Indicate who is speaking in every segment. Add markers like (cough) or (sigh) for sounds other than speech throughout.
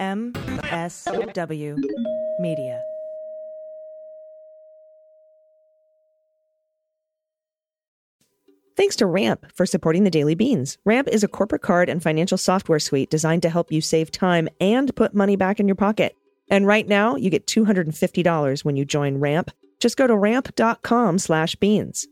Speaker 1: MSW Media. Thanks to Ramp for supporting the Daily Beans. Ramp is a corporate card and financial software suite designed to help you save time and put money back in your pocket. And right now, you get $250 when you join Ramp. Just go to ramp.com slash beans.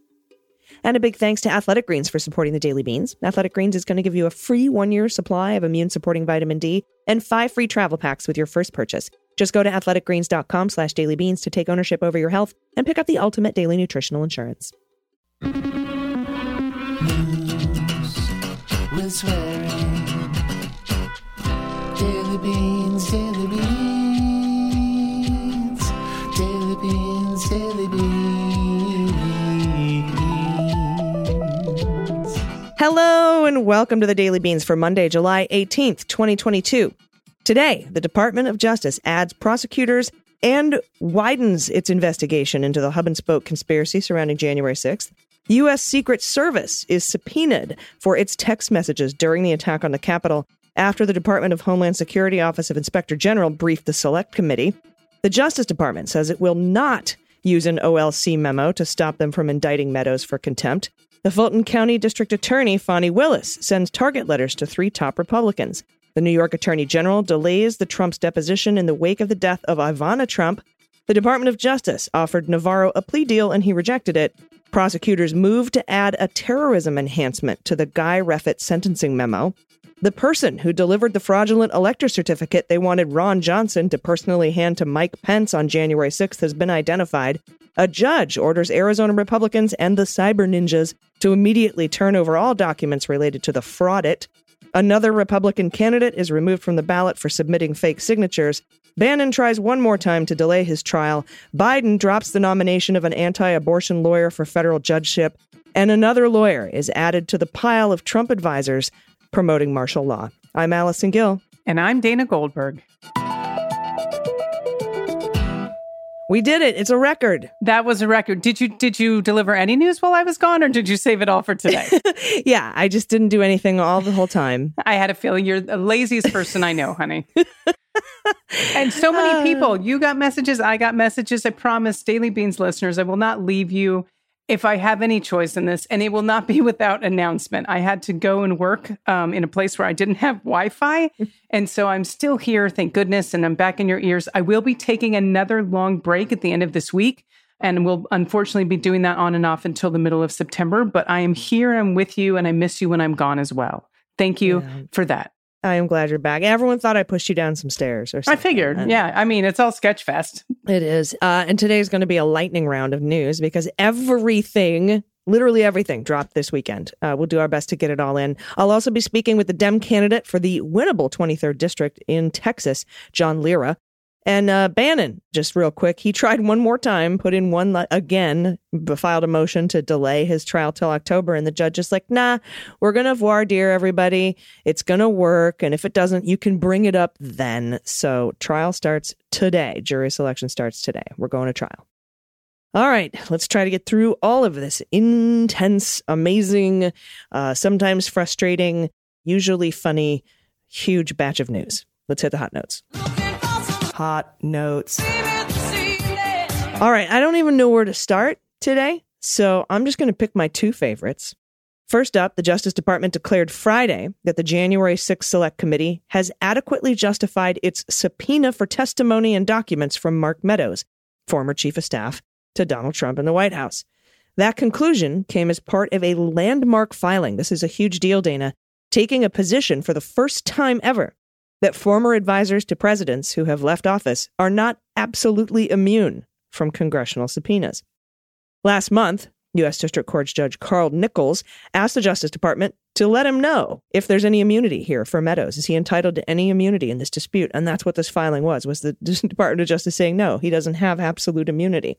Speaker 1: And a big thanks to Athletic Greens for supporting the Daily Beans. Athletic Greens is going to give you a free one year supply of immune supporting vitamin D and five free travel packs with your first purchase. Just go to athleticgreens.com slash dailybeans to take ownership over your health and pick up the ultimate daily nutritional insurance.
Speaker 2: with swearing. Daily beans,
Speaker 1: Hello and welcome to the Daily Beans for Monday, July 18th, 2022. Today, the Department of Justice adds prosecutors and widens its investigation into the hub and spoke conspiracy surrounding January 6th. U.S. Secret Service is subpoenaed for its text messages during the attack on the Capitol after the Department of Homeland Security Office of Inspector General briefed the Select Committee. The Justice Department says it will not use an OLC memo to stop them from indicting Meadows for contempt. The Fulton County District Attorney, Fani Willis, sends target letters to three top Republicans. The New York Attorney General delays the Trump's deposition in the wake of the death of Ivana Trump. The Department of Justice offered Navarro a plea deal and he rejected it. Prosecutors moved to add a terrorism enhancement to the Guy Reffitt sentencing memo. The person who delivered the fraudulent elector certificate they wanted Ron Johnson to personally hand to Mike Pence on January 6th has been identified. A judge orders Arizona Republicans and the cyber ninjas to immediately turn over all documents related to the fraudit. Another Republican candidate is removed from the ballot for submitting fake signatures. Bannon tries one more time to delay his trial. Biden drops the nomination of an anti abortion lawyer for federal judgeship. And another lawyer is added to the pile of Trump advisors promoting martial law. I'm Allison Gill.
Speaker 3: And I'm Dana Goldberg.
Speaker 1: We did it. It's a record.
Speaker 3: That was a record. Did you did you deliver any news while I was gone or did you save it all for today? (laughs)
Speaker 1: yeah, I just didn't do anything all the whole time.
Speaker 3: I had a feeling you're the laziest person I know, honey. (laughs) and so many uh. people, you got messages, I got messages. I promise Daily Beans listeners, I will not leave you if I have any choice in this, and it will not be (laughs) without announcement. I had to go and work um, in a place where I didn't have Wi Fi. (laughs) And so I'm still here, thank goodness, and I'm back in your ears. I will be taking another long break at the end of this week, and we'll unfortunately be doing that on and off until the middle of September. But I am here, I'm with you, and I miss you when I'm gone as well. Thank you
Speaker 1: Yeah.
Speaker 3: for that.
Speaker 1: I am glad you're back. Everyone thought I pushed you down some stairs or something.
Speaker 3: I figured,
Speaker 1: And
Speaker 3: yeah. I mean, it's all Sketchfest.
Speaker 1: It is. Uh, and is going to be a lightning round of news because everything, literally everything, dropped this weekend. Uh, we'll do our best to get it all in. I'll also be speaking with the Dem candidate for the winnable 23rd District in Texas, John Lira. And uh, Bannon, just real quick, he tried one more time, put in one li- again, filed a motion to delay his trial till October. And the judge is like, nah, we're going to voir dire everybody. It's going to work. And if it doesn't, you can bring it up then. So trial starts today. Jury selection starts today. We're going to trial. All right, let's try to get through all of this intense, amazing, uh, sometimes frustrating, usually funny, huge batch of news. Let's hit the hot notes. Hot notes. All right, I don't even know where to start today, so I'm just going to pick my two favorites. First up, the Justice Department declared Friday that the January 6th Select Committee has adequately justified its subpoena for testimony and documents from Mark Meadows, former chief of staff to Donald Trump in the White House. That conclusion came as part of a landmark filing. This is a huge deal, Dana, taking a position for the first time ever that former advisors to presidents who have left office are not absolutely immune from congressional subpoenas. Last month, U.S. District Court Judge Carl Nichols asked the Justice Department to let him know if there's any immunity here for Meadows. Is he entitled to any immunity in this dispute? And that's what this filing was, was the (laughs) Department of Justice saying, no, he doesn't have absolute immunity.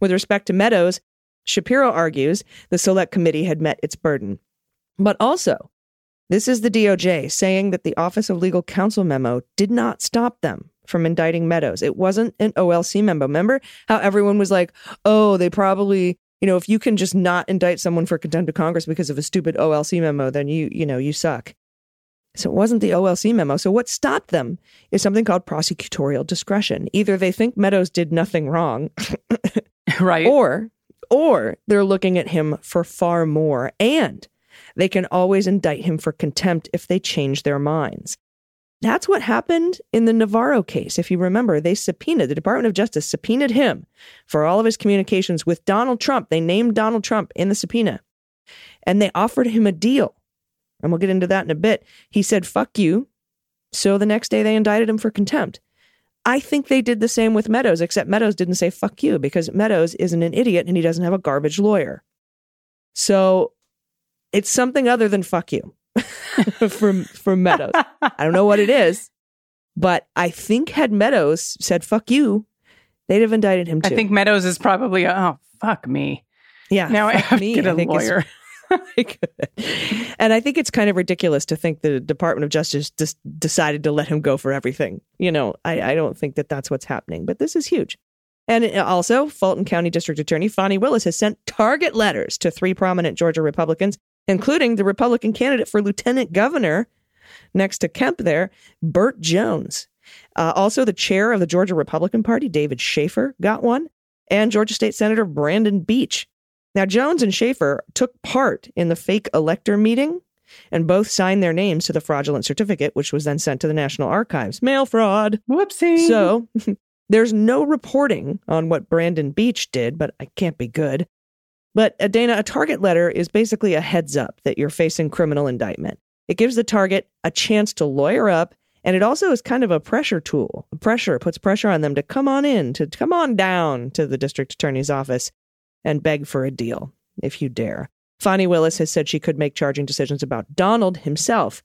Speaker 1: With respect to Meadows, Shapiro argues the Select Committee had met its burden. But also, this is the DOJ saying that the Office of Legal Counsel memo did not stop them from indicting Meadows. It wasn't an OLC memo. Remember how everyone was like, oh, they probably, you know, if you can just not indict someone for contempt of Congress because of a stupid OLC memo, then you, you know, you suck. So it wasn't the OLC memo. So what stopped them is something called prosecutorial discretion. Either they think Meadows did nothing wrong, (laughs)
Speaker 3: right.
Speaker 1: or or they're looking at him for far more and they can always indict him for contempt if they change their minds. That's what happened in the Navarro case. If you remember, they subpoenaed, the Department of Justice subpoenaed him for all of his communications with Donald Trump. They named Donald Trump in the subpoena and they offered him a deal. And we'll get into that in a bit. He said, fuck you. So the next day they indicted him for contempt. I think they did the same with Meadows, except Meadows didn't say fuck you because Meadows isn't an idiot and he doesn't have a garbage lawyer. So it's something other than fuck you (laughs) from from Meadows. (laughs) I don't know what it is, but I think had Meadows said fuck you, they'd have indicted him
Speaker 3: I think Meadows is probably, oh, fuck me.
Speaker 1: yeah.
Speaker 3: Now I have
Speaker 1: me,
Speaker 3: to get
Speaker 1: I
Speaker 3: a
Speaker 1: think
Speaker 3: lawyer. (laughs)
Speaker 1: and I think it's kind of ridiculous to think the Department of Justice just decided to let him go for everything. You know, I, I don't think that that's what's happening, but this is huge. And also, Fulton County District Attorney Fani Willis has sent target letters to three prominent Georgia Republicans, including the Republican candidate for lieutenant governor next to Kemp there, Burt Jones. Uh, also, the chair of the Georgia Republican Party, David Shafer, got one, and Georgia State Senator Brandon Beach. Now, Jones and Shafer took part in the fake elector meeting and both signed their names to the fraudulent certificate, which was then sent to the National Archives. Mail fraud.
Speaker 3: Whoopsie.
Speaker 1: So (laughs) there's no reporting on what Brandon Beach did, but I can't be good. But uh, Dana, a target letter is basically a heads up that you're facing criminal indictment. It gives the target a chance to lawyer up, and it also is kind of a pressure tool. Pressure puts pressure on them to come on in, to come on down to the district attorney's office and beg for a deal, if you dare. Fani Willis has said she could make charging decisions about Donald himself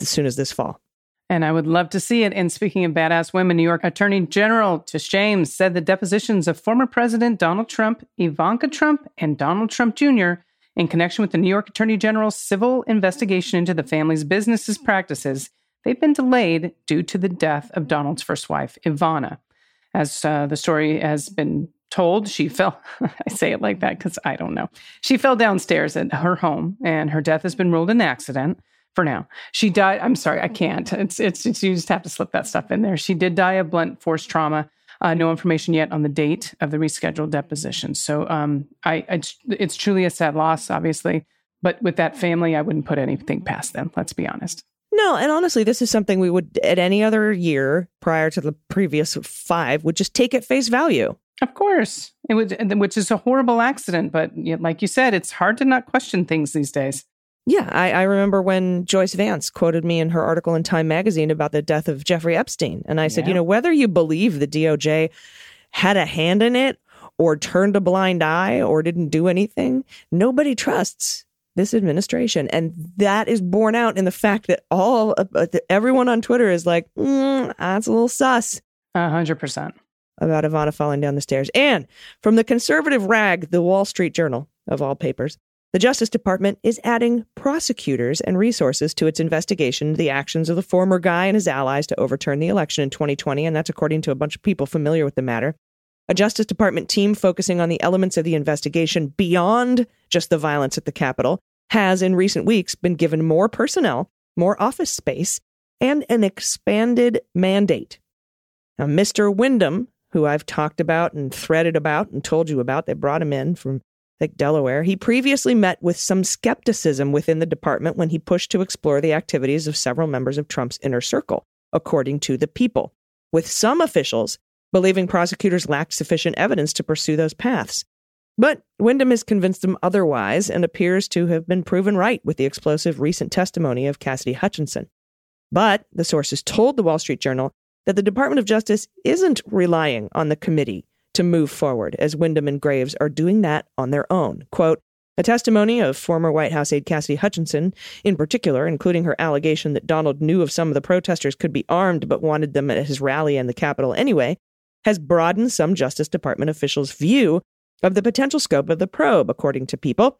Speaker 1: as soon as this fall.
Speaker 3: And I would love to see it. And speaking of badass women, New York Attorney General Tish James said the depositions of former President Donald Trump, Ivanka Trump, and Donald Trump Jr. in connection with the New York Attorney General's civil investigation into the family's businesses practices, they've been delayed due to the death of Donald's first wife, Ivana. As uh, the story has been told, she fell. (laughs) I say it like that because I don't know. She fell downstairs at her home, and her death has been ruled an accident for now. She died. I'm sorry, I can't. It's, it's it's you just have to slip that stuff in there. She did die of blunt force trauma. Uh, no information yet on the date of the rescheduled deposition. So um, I, I it's truly a sad loss, obviously. But with that family, I wouldn't put anything past them. Let's be honest.
Speaker 1: No, and honestly, this is something we would at any other year prior to the previous five would just take at face value.
Speaker 3: Of course, it would, which is a horrible accident. But like you said, it's hard to not question things these days.
Speaker 1: Yeah, I, I remember when Joyce Vance quoted me in her article in Time magazine about the death of Jeffrey Epstein. And I said,
Speaker 3: Yeah.
Speaker 1: you know, whether you believe the DOJ had a hand in it or turned a blind eye or didn't do anything, nobody trusts this administration. And that is borne out in the fact that all uh, everyone on Twitter is like, mm, that's a little sus.
Speaker 3: A hundred percent.
Speaker 1: about Ivana falling down the stairs. And from the conservative rag, the Wall Street Journal, of all papers, the Justice Department is adding prosecutors and resources to its investigation into the actions of the former guy and his allies to overturn the election in 2020. And that's according to a bunch of people familiar with the matter. A Justice Department team focusing on the elements of the investigation beyond just the violence at the Capitol has in recent weeks been given more personnel, more office space, and an expanded mandate. Now, Mr. Windom, who I've talked about and threaded about and told you about, they brought him in from Think Delaware. He previously met with some skepticism within the department when he pushed to explore the activities of several members of Trump's inner circle, according to the people, with some officials believing prosecutors lacked sufficient evidence to pursue those paths. But Windom has convinced them otherwise and appears to have been proven right with the explosive recent testimony of Cassidy Hutchinson. But the sources told the Wall Street Journal that the Department of Justice isn't relying on the committee to move forward, as Windom and Graves are doing that on their own. Quote, a testimony of former White House aide Cassidy Hutchinson, in particular, including her allegation that Donald knew of some of the protesters could be armed but wanted them at his rally in the Capitol anyway, has broadened some Justice Department officials' view of the potential scope of the probe, according to People.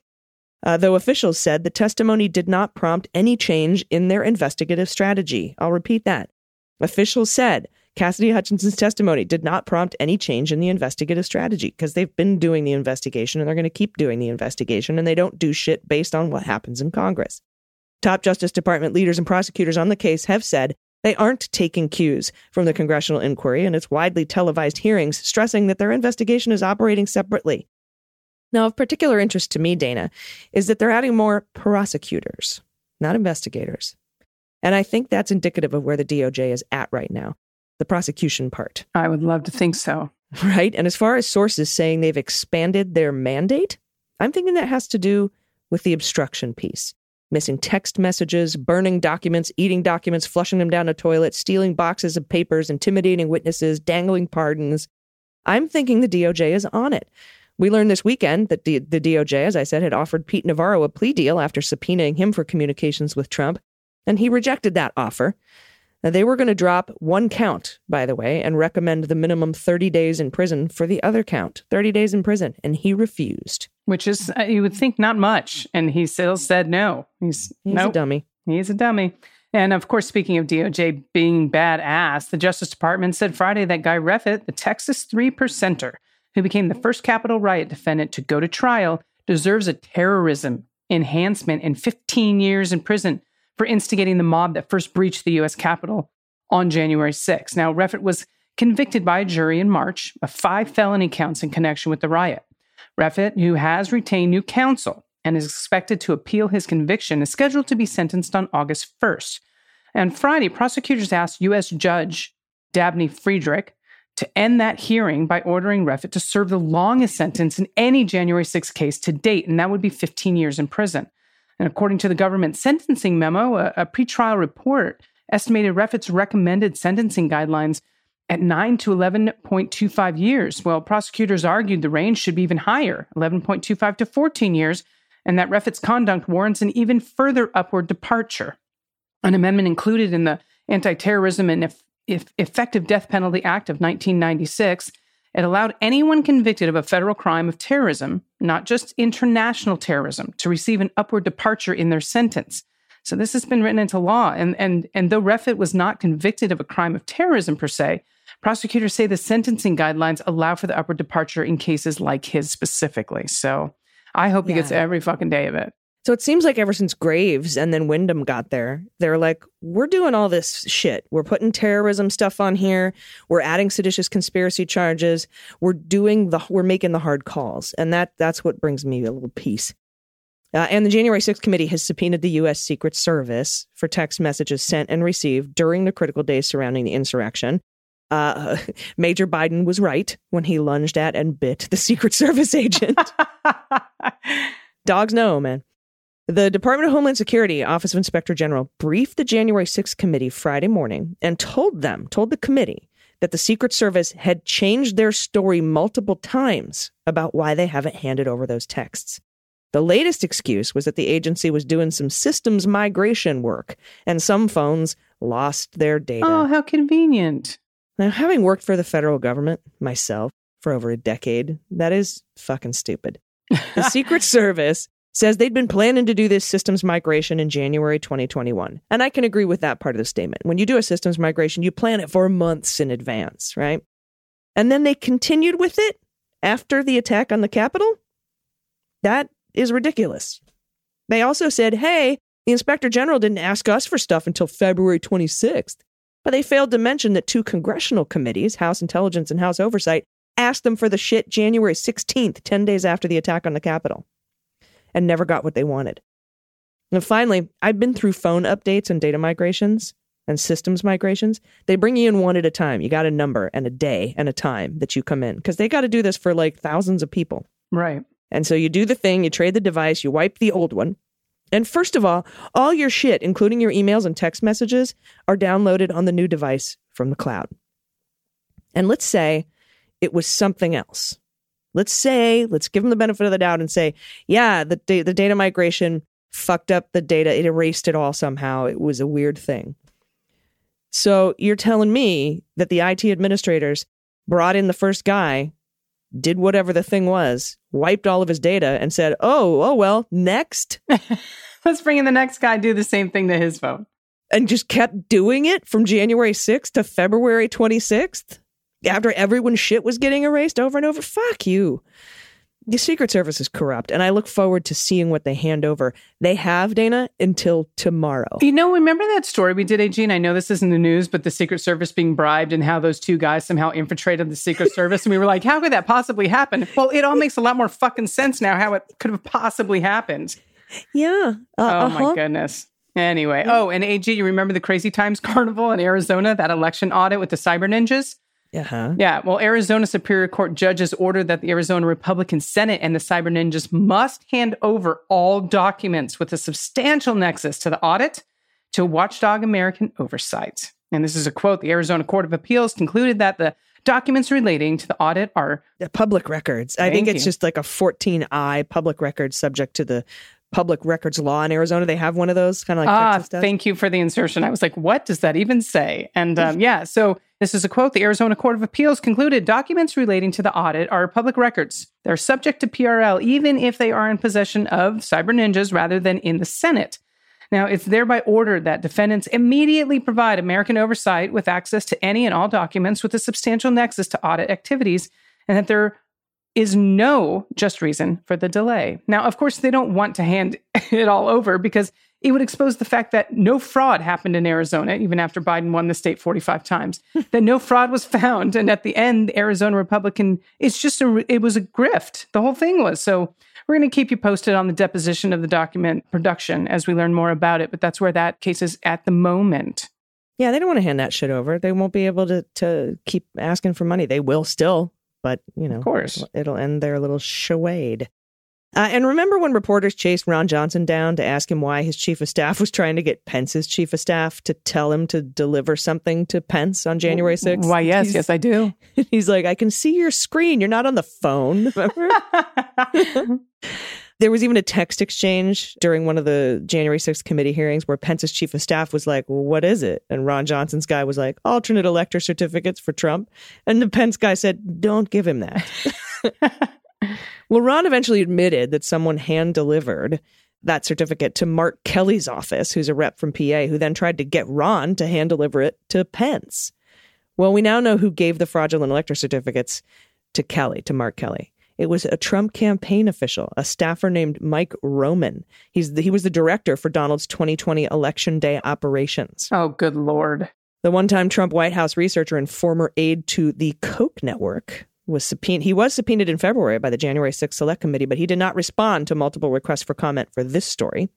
Speaker 1: Uh, though officials said the testimony did not prompt any change in their investigative strategy. I'll repeat that. Officials said Cassidy Hutchinson's testimony did not prompt any change in the investigative strategy because they've been doing the investigation and they're going to keep doing the investigation and they don't do shit based on what happens in Congress. Top Justice Department leaders and prosecutors on the case have said they aren't taking cues from the congressional inquiry and its widely televised hearings, stressing that their investigation is operating separately. Now, of particular interest to me, Dana, is that they're adding more prosecutors, not investigators. And I think that's indicative of where the DOJ is at right now the prosecution part,
Speaker 3: I would love to think so.
Speaker 1: right? And as far as sources saying they've expanded their mandate, I'm thinking that has to do with the obstruction piece missing text messages, burning documents, eating documents, flushing them down a toilet, stealing boxes of papers, intimidating witnesses, dangling pardons. I'm thinking the DOJ is on it. We learned this weekend that the, the DOJ, as I said, had offered Pete Navarro a plea deal after subpoenaing him for communications with Trump, and he rejected that offer. Now, they were going to drop one count, by the way, and recommend the minimum 30 days in prison for the other count 30 days in prison, and he refused.
Speaker 3: Which is, uh, you would think, not much. And he still said no. He's,
Speaker 1: He's
Speaker 3: nope.
Speaker 1: a dummy.
Speaker 3: He's a dummy. And of course, speaking of DOJ being badass, the Justice Department said Friday that Guy Reffitt, the Texas three percenter who became the first Capitol riot defendant to go to trial, deserves a terrorism enhancement and 15 years in prison for instigating the mob that first breached the U.S. Capitol on January 6. Now, Reffitt was convicted by a jury in March of five felony counts in connection with the riot. Reffitt, who has retained new counsel and is expected to appeal his conviction, is scheduled to be sentenced on August 1st. And Friday, prosecutors asked U.S. Judge Dabney Friedrich to end that hearing by ordering Reffitt to serve the longest sentence in any January 6 case to date, and that would be 15 years in prison. And according to the government sentencing memo, a, a pretrial report estimated Reffitt's recommended sentencing guidelines at 9 to 11.25 years. Well, prosecutors argued the range should be even higher, 11.25 to 14 years, and that Reffitt's conduct warrants an even further upward departure. An amendment included in the Anti Terrorism and Eff- Eff- Effective Death Penalty Act of 1996 it allowed anyone convicted of a federal crime of terrorism, not just international terrorism, to receive an upward departure in their sentence. So this has been written into law. And, and, and though Reffitt was not convicted of a crime of terrorism per se, prosecutors say the sentencing guidelines allow for the upward departure in cases like his specifically. So I hope he gets every fucking day of it.
Speaker 1: So it seems like ever since Graves and then Windom got there, they're like, we're doing all this shit. We're putting terrorism stuff on here. We're adding seditious conspiracy charges. We're doing the, we're making the hard calls. And that, that's what brings me a little peace. Uh, and the January 6th committee has subpoenaed the U.S. Secret Service for text messages sent and received during the critical days surrounding the insurrection. Uh, (laughs) Major Biden was right when he lunged at and bit the (laughs) Secret Service agent. (laughs) Dogs know, man. The Department of Homeland Security Office of Inspector General briefed the January 6th committee Friday morning and told them, told the committee, that the Secret Service had changed their story multiple times about why they haven't handed over those texts. The latest excuse was that the agency was doing some systems migration work and some phones lost their data.
Speaker 3: oh, how convenient.
Speaker 1: Now, having worked for the federal government myself for over a decade, that is fucking stupid. (laughs) The Secret Service says they'd been planning to do this systems migration in January 2021. And I can agree with that part of the statement. When you do a systems migration, you plan it for months in advance, right? And then they continued with it after the attack on the Capitol? That is ridiculous. They also said, hey, the inspector general didn't ask us for stuff until February 26th. But they failed to mention that two congressional committees, House Intelligence and House Oversight, asked them for the shit January 16th, 10 days after the attack on the Capitol, and never got what they wanted. And finally, I've been through phone updates and data migrations and systems migrations. They bring you in one at a time. You got a number and a day and a time that you come in because they got to do this for like thousands of people.
Speaker 3: Right.
Speaker 1: And so you do the thing, you trade the device, you wipe the old one. And first of all, all your shit, including your emails and text messages, are downloaded on the new device from the cloud. And let's say it was something else. Let's say, let's give them the benefit of the doubt and say, yeah, the, da- the data migration fucked up the data. It erased it all somehow. It was a weird thing. So you're telling me that the IT administrators brought in the first guy did whatever the thing was, wiped all of his data, and said, "Oh, oh well, next," (laughs)
Speaker 3: Let's bring in the next guy, do the same thing to his phone.
Speaker 1: and just kept doing it from January sixth to February twenty sixth after everyone's shit was getting erased over and over. Fuck you. the Secret Service is corrupt, and I look forward to seeing what they hand over. They have, Dana, until tomorrow.
Speaker 3: You know, remember that story we did, AG? I know this isn't the news, but the Secret Service being bribed and how those two guys somehow infiltrated the Secret (laughs) Service. And we were like, how could that possibly happen? Well, it all makes a lot more fucking sense now how it could have possibly happened.
Speaker 1: Yeah.
Speaker 3: Oh
Speaker 1: Uh,
Speaker 3: my
Speaker 1: uh-huh.
Speaker 3: goodness. Anyway, oh, and AG, you remember the Crazy Times Carnival in Arizona, that election audit with the cyber ninjas?
Speaker 1: Uh-huh.
Speaker 3: Yeah, well, Arizona Superior Court judges ordered that the Arizona Republican Senate and the cyber ninjas must hand over all documents with a substantial nexus to the audit to Watchdog American Oversight. And this is a quote The Arizona Court of Appeals concluded that the documents relating to the audit are
Speaker 1: The public records. I think it's
Speaker 3: you.
Speaker 1: just like a 14I public record subject to the public records law in Arizona. They have one of those, kind of like
Speaker 3: ah, thank you for the insertion. I was like, what does that even say? And um, (laughs) yeah, so this is a quote. The Arizona Court of Appeals concluded documents relating to the audit are public records. They're subject to PRL, even if they are in possession of cyber ninjas rather than in the Senate. Now, it's thereby ordered that defendants immediately provide American oversight with access to any and all documents with a substantial nexus to audit activities, and that there is no just reason for the delay. Now, of course, they don't want to hand (laughs) it all over because it would expose the fact that no fraud happened in Arizona, even after Biden won the state 45 times, (laughs) that no fraud was found. And at the end, the Arizona Republican, it's just a, it was a grift. The whole thing was. So we're going to keep you posted on the deposition of the document production as we learn more about it. But that's where that case is at the moment.
Speaker 1: Yeah, they don't want to hand that shit over. They won't be able to to keep asking for money. They will still, but you know,
Speaker 3: Of course.
Speaker 1: it'll, it'll end their little charade. Uh, and remember when reporters chased Ron Johnson down to ask him why his chief of staff was trying to get Pence's chief of staff to tell him to deliver something to Pence on January 6th?
Speaker 3: Why, yes,
Speaker 1: He's-
Speaker 3: yes, I do. (laughs)
Speaker 1: He's like, I can see your screen. You're not on the phone. (laughs) There was even a text exchange during one of the January 6th committee hearings where Pence's chief of staff was like, well, What is it? And Ron Johnson's guy was like, Alternate elector certificates for Trump. And the Pence guy said, Don't give him that. (laughs) well, Ron eventually admitted that someone hand delivered that certificate to Mark Kelly's office, who's a rep from PA, who then tried to get Ron to hand deliver it to Pence. Well, we now know who gave the fraudulent elector certificates to Kelly, to Mark Kelly. It was a Trump campaign official, a staffer named Mike Roman. He's the, he was the director for Donald's 2020 election day operations.
Speaker 3: oh, good Lord.
Speaker 1: The one-time Trump White House researcher and former aide to the Koch network was subpoenaed. He was subpoenaed in February by the January 6th Select Committee, but he did not respond to multiple requests for comment for this story.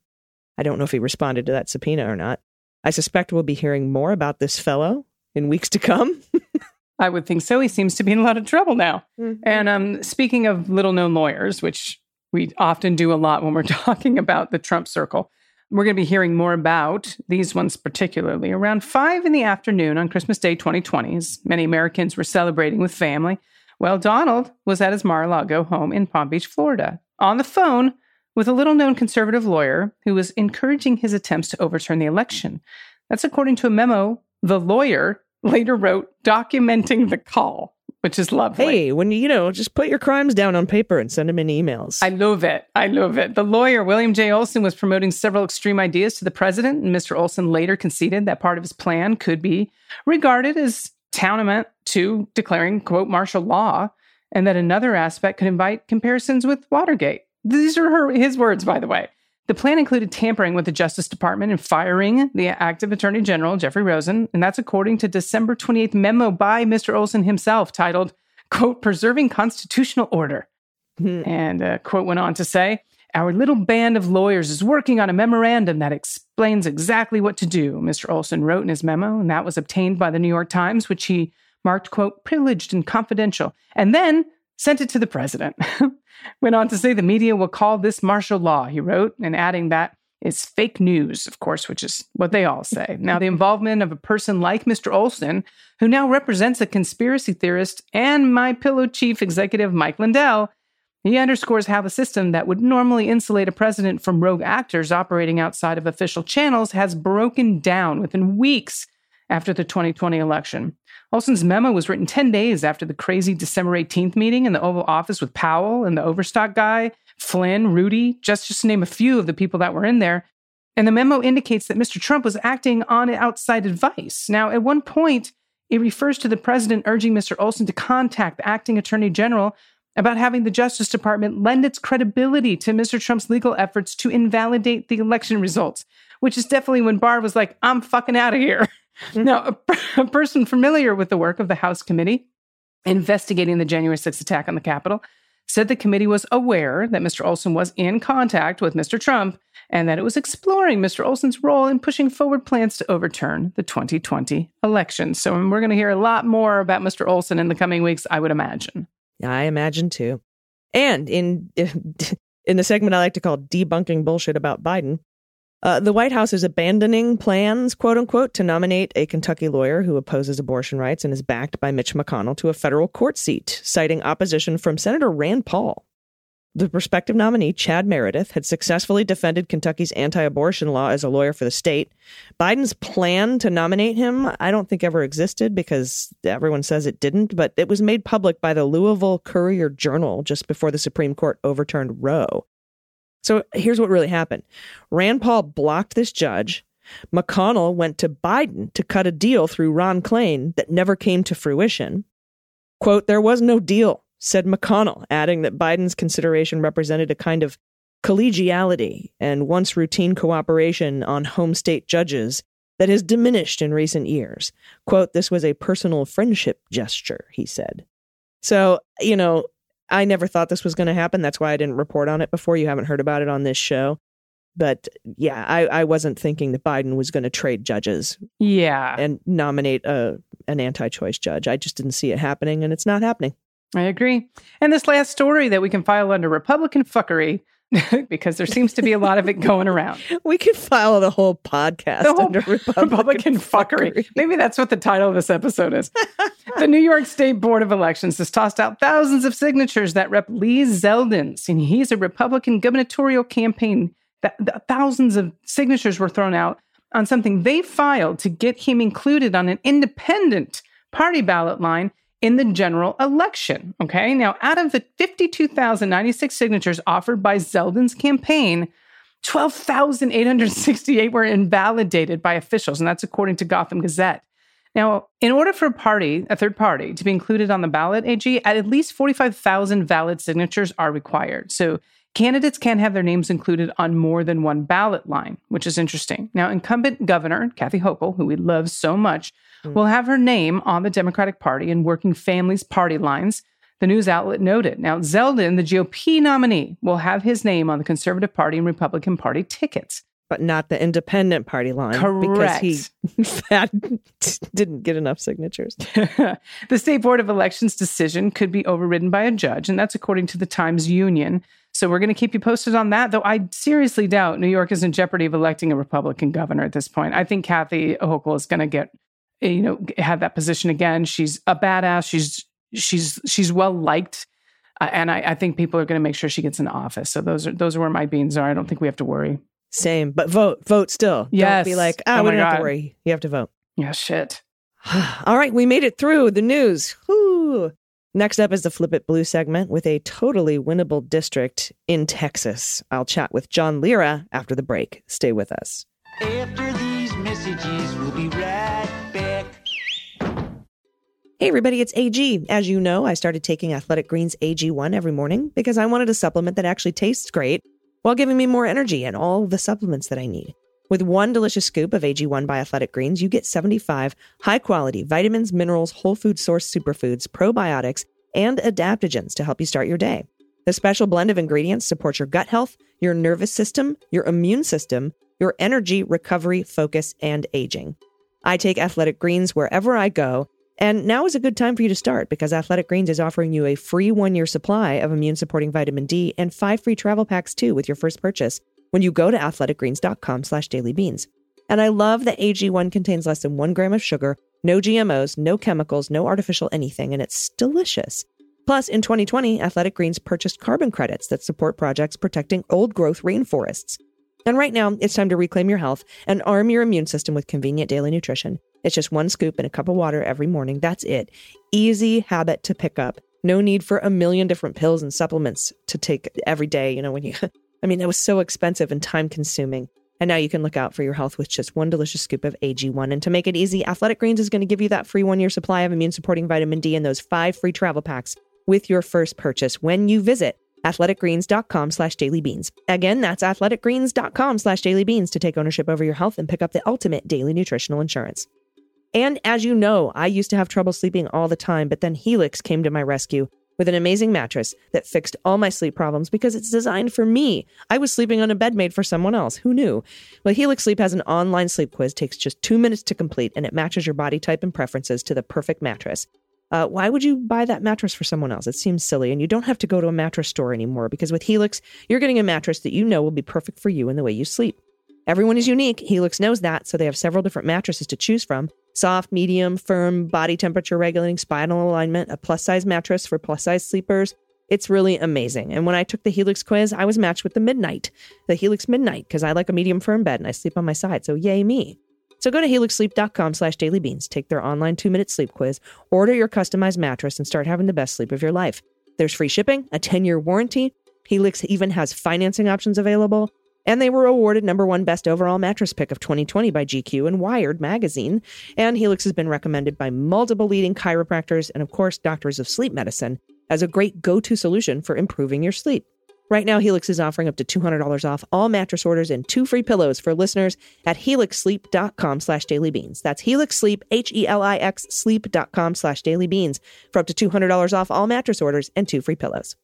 Speaker 1: I don't know if he responded to that subpoena or not. I suspect we'll be hearing more about this fellow in weeks to come. (laughs)
Speaker 3: I would think so. He seems to be in a lot of trouble now. And um, speaking of little known lawyers, which we often do a lot when we're (laughs) talking about the Trump circle, we're going to be hearing more about these ones particularly around five in the afternoon on Christmas Day 2020, as many Americans were celebrating with family. Well, Donald was at his Mar a Lago home in Palm Beach, Florida, on the phone with a little known conservative lawyer who was encouraging his attempts to overturn the election. That's according to a memo the lawyer later wrote documenting the call, which is lovely.
Speaker 1: Hey, when you, you know, just put your crimes down on paper and send them in emails.
Speaker 3: I love it. I love it. The lawyer, William J. Olson, was promoting several extreme ideas to the president, and Mr. Olson later conceded that part of his plan could be regarded as tantamount to declaring, quote, martial law, and that another aspect could invite comparisons with Watergate. These are her, his words, by the way. The plan included tampering with the Justice Department and firing the active Attorney General, Jeffrey Rosen, and that's according to December 28th memo by Mr. Olson himself titled, quote, Preserving Constitutional Order. Hmm. And a quote went on to say, Our little band of lawyers is working on a memorandum that explains exactly what to do, Mr. Olson wrote in his memo, and that was obtained by the New York Times, which he marked, quote, privileged and confidential, and then sent it to the president. (laughs) went on to say the media will call this martial law, he wrote, and adding that it's fake news, of course, which is what they all say. (laughs) now, the involvement of a person like Mr. Olson, who now represents a conspiracy theorist and my pillow chief executive, Mike Lindell, he underscores how the system that would normally insulate a president from rogue actors operating outside of official channels has broken down within weeks after the 2020 election. Olson's memo was written 10 days after the crazy December 18th meeting in the Oval Office with Powell and the Overstock guy, Flynn, Rudy, just, just to name a few of the people that were in there. And the memo indicates that Mr. Trump was acting on outside advice. Now, at one point, it refers to the president urging Mr. Olson to contact the acting attorney general about having the Justice Department lend its credibility to Mr. Trump's legal efforts to invalidate the election results, which is definitely when Barr was like, I'm fucking out of here. Mm-hmm. now, a, a person familiar with the work of the House committee investigating the January 6th attack on the Capitol said the committee was aware that Mr. Olson was in contact with Mr. Trump and that it was exploring Mr. Olson's role in pushing forward plans to overturn the 2020 election. So we're going to hear a lot more about Mr. Olson in the coming weeks, I would imagine.
Speaker 1: I imagine too. And in (laughs) in the segment I like to call debunking bullshit about Biden, uh, the White House is abandoning plans, quote unquote, to nominate a Kentucky lawyer who opposes abortion rights and is backed by Mitch McConnell to a federal court seat, citing opposition from Senator Rand Paul. The prospective nominee, Chad Meredith, had successfully defended Kentucky's anti abortion law as a lawyer for the state. Biden's plan to nominate him, I don't think ever existed because everyone says it didn't, but it was made public by the Louisville Courier Journal just before the Supreme Court overturned Roe. So here's what really happened Rand Paul blocked this judge. McConnell went to Biden to cut a deal through Ron Klain that never came to fruition. Quote, there was no deal said McConnell, adding that Biden's consideration represented a kind of collegiality and once routine cooperation on home state judges that has diminished in recent years. Quote, this was a personal friendship gesture, he said. So, you know, I never thought this was going to happen. That's why I didn't report on it before. You haven't heard about it on this show. But yeah, I, I wasn't thinking that Biden was going to trade judges
Speaker 3: Yeah,
Speaker 1: and nominate a, an anti choice judge. I just didn't see it happening, and it's not happening.
Speaker 3: I agree. And this last story that we can file under Republican fuckery, (laughs) because there seems to be a lot of it going around. (laughs)
Speaker 1: We could file the whole podcast
Speaker 3: The whole
Speaker 1: under (laughs) Republican,
Speaker 3: Republican fuckery. Maybe that's what the title of this episode is. the New York State Board of Elections has tossed out thousands of signatures that Rep. Lee Zeldin, and he's a Republican gubernatorial campaign. That, that thousands of signatures were thrown out on something they filed to get him included on an independent party ballot line in the general election. Okay. Now, out of the 52,096 signatures offered by Zeldin's campaign, 12,868 were invalidated by officials, and that's according to Gotham Gazette. Now, in order for a party, a third party, to be included on the ballot, AG, at least 45,000 valid signatures are required. So candidates can't have their names included on more than one ballot line, which is interesting. Now, incumbent governor Kathy Hochul, who we love so much, Mm. will have her name on the Democratic Party and Working Families party lines. The news outlet noted. Now, Zeldin, the GOP nominee, will have his name on the Conservative Party and Republican Party tickets.
Speaker 1: but not the independent party line because he (laughs) didn't get enough signatures. (laughs)
Speaker 3: the State Board of Elections decision could be overridden by a judge, and that's according to the Times Union. So we're going to keep you posted on that, though I seriously doubt New York is in jeopardy of electing a Republican governor at this point. I think Kathy Hochul is going to get, you know, have that position again. She's a badass. She's she's she's well liked, uh, and I, I think people are going to make sure she gets in office. So those are those are where my beans are. I don't think we have to worry.
Speaker 1: Same, but vote, vote still.
Speaker 3: Yes.
Speaker 1: Don't be like, ah,
Speaker 3: oh,
Speaker 1: we don't have to worry. You have to vote.
Speaker 3: Yeah, shit. (sighs)
Speaker 1: All right, we made it through the news. Whew. Next up is the Flip It Blue segment with a totally winnable district in Texas. I'll chat with John Lira after the break. Stay with us.
Speaker 2: After these messages, we'll be right back.
Speaker 1: Hey, everybody, it's AG. As you know, I started taking Athletic Greens AG1 every morning because I wanted a supplement that actually tastes great while giving me more energy and all the supplements that I need. With one delicious scoop of AG1 by Athletic Greens, you get 75 high quality vitamins, minerals, whole food source superfoods, probiotics, and adaptogens to help you start your day. The special blend of ingredients supports your gut health, your nervous system, your immune system, your energy, recovery, focus, and aging. I take Athletic Greens wherever I go, and now is a good time for you to start because Athletic Greens is offering you a free one year supply of immune supporting vitamin D and five free travel packs too with your first purchase when you go to athleticgreens.com slash dailybeans. And I love that AG1 contains less than one gram of sugar, no GMOs, no chemicals, no artificial anything, and it's delicious. Plus, in 2020, Athletic Greens purchased carbon credits that support projects protecting old growth rainforests. And right now, it's time to reclaim your health and arm your immune system with convenient daily nutrition. It's just one scoop in a cup of water every morning. That's it. Easy habit to pick up. No need for a million different pills and supplements to take every day. You know, when you, (laughs) I mean, that was so expensive and time consuming. And now you can look out for your health with just one delicious scoop of AG1. And to make it easy, Athletic Greens is going to give you that free one year supply of immune supporting vitamin D and those five free travel packs with your first purchase when you visit athleticgreens.com slash dailybeans. Again, that's athleticgreens.com slash dailybeans to take ownership over your health and pick up the ultimate daily nutritional insurance. And as you know, I used to have trouble sleeping all the time, but then Helix came to my rescue with an amazing mattress that fixed all my sleep problems because it's designed for me. I was sleeping on a bed made for someone else. Who knew? Well, Helix Sleep has an online sleep quiz, takes just two minutes to complete, and it matches your body type and preferences to the perfect mattress. Uh, why would you buy that mattress for someone else? It seems silly, and you don't have to go to a mattress store anymore because with Helix, you're getting a mattress that you know will be perfect for you and the way you sleep. Everyone is unique. Helix knows that, so they have several different mattresses to choose from soft, medium, firm, body temperature regulating, spinal alignment, a plus size mattress for plus size sleepers. It's really amazing. And when I took the Helix quiz, I was matched with the Midnight, the Helix Midnight, because I like a medium firm bed and I sleep on my side. So yay me. So go to helixsleep.com slash dailybeans, take their online two minute sleep quiz, order your customized mattress, and start having the best sleep of your life. There's free shipping, a 10 year warranty. Helix even has financing options available. And they were awarded number one best overall mattress pick of 2020 by GQ and Wired magazine. And Helix has been recommended by multiple leading chiropractors and, of course, doctors of sleep medicine as a great go to solution for improving your sleep. Right now, Helix is offering up to $200 off all mattress orders and two free pillows for listeners at helixsleep.com slash dailybeans. That's helixsleep, H-E-L-I-X sleep.com slash dailybeans for up to $200 off all mattress orders and two free pillows.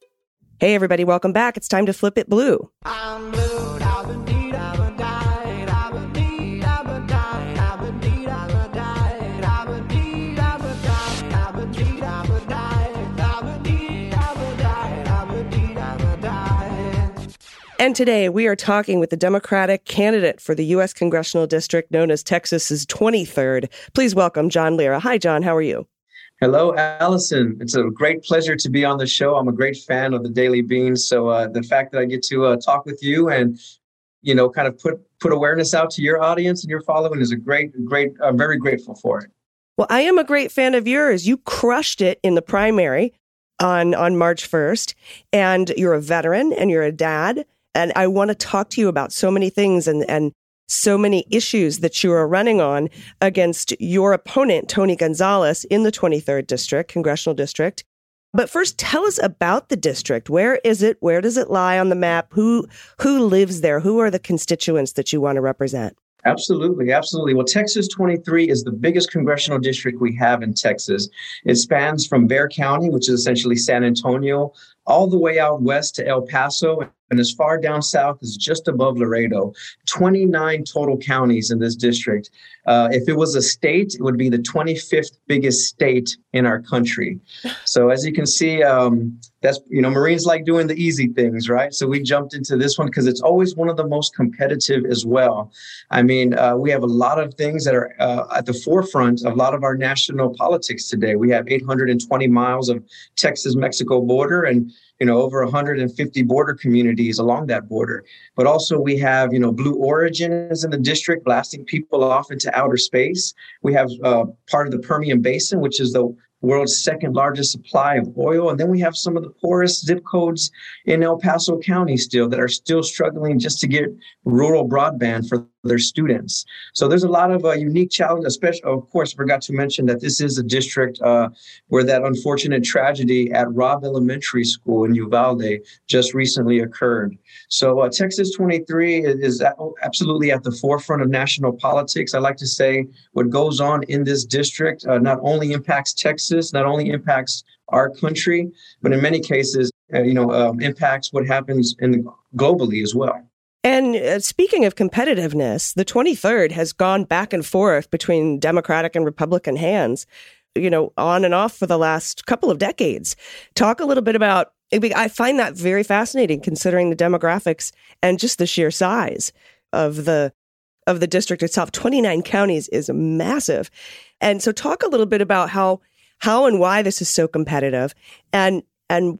Speaker 1: Hey, everybody, welcome back. It's time to flip it blue.
Speaker 4: And today we are talking with the Democratic candidate for the U.S. congressional district known as Texas's 23rd. Please welcome John Lira. Hi, John. How are you?
Speaker 5: Hello, Allison. It's a great pleasure to be on the show. I'm a great fan of the Daily Beans. So uh, the fact that I get to uh, talk with you and you know kind of put put awareness out to your audience and your following is a great great. I'm very grateful for it.
Speaker 4: Well, I am a great fan of yours. You crushed it in the primary on on March 1st, and you're a veteran and you're a dad. And I want to talk to you about so many things and and so many issues that you are running on against your opponent, Tony Gonzalez, in the 23rd District, Congressional District. But first, tell us about the district. Where is it? Where does it lie on the map? Who who lives there? Who are the constituents that you want to represent?
Speaker 5: Absolutely, absolutely. Well, Texas 23 is the biggest congressional district we have in Texas. It spans from Bexar County, which is essentially San Antonio, all the way out west to El Paso and as far down south as just above Laredo. 29 total counties in this district. Uh, if it was a state, it would be the 25th biggest state in our country. So as you can see, um, that's you know Marines like doing the easy things, right? So we jumped into this one because it's always one of the most competitive as well. I mean, uh, we have a lot of things that are uh, at the forefront of a lot of our national politics today. We have 820 miles of Texas-Mexico border and you know over 150 border communities along that border. But also we have you know blue origin is in the district blasting people off into outer space. We have uh, part of the permian basin which is the world's second largest supply of oil. And then we have some of the poorest zip codes in el paso county still that are still struggling just to get rural broadband for their students. So there's a lot of uh, unique challenges. Especially, of course, forgot to mention that this is a district uh, where that unfortunate tragedy at Robb Elementary School in Uvalde just recently occurred. So uh, Texas 23 is absolutely at the forefront of national politics. I like to say what goes on in this district uh, not only impacts Texas, not only impacts our country, but in many cases, uh, you know, um, impacts what happens in globally as well.
Speaker 4: And uh, speaking of competitiveness, the 23rd has gone back and forth between Democratic and Republican hands, you know, on and off for the last couple of decades. Talk a little bit about I find that very fascinating considering the demographics and just the sheer size of the of the district itself. 29 counties is massive. And so talk a little bit about how how and why this is so competitive and and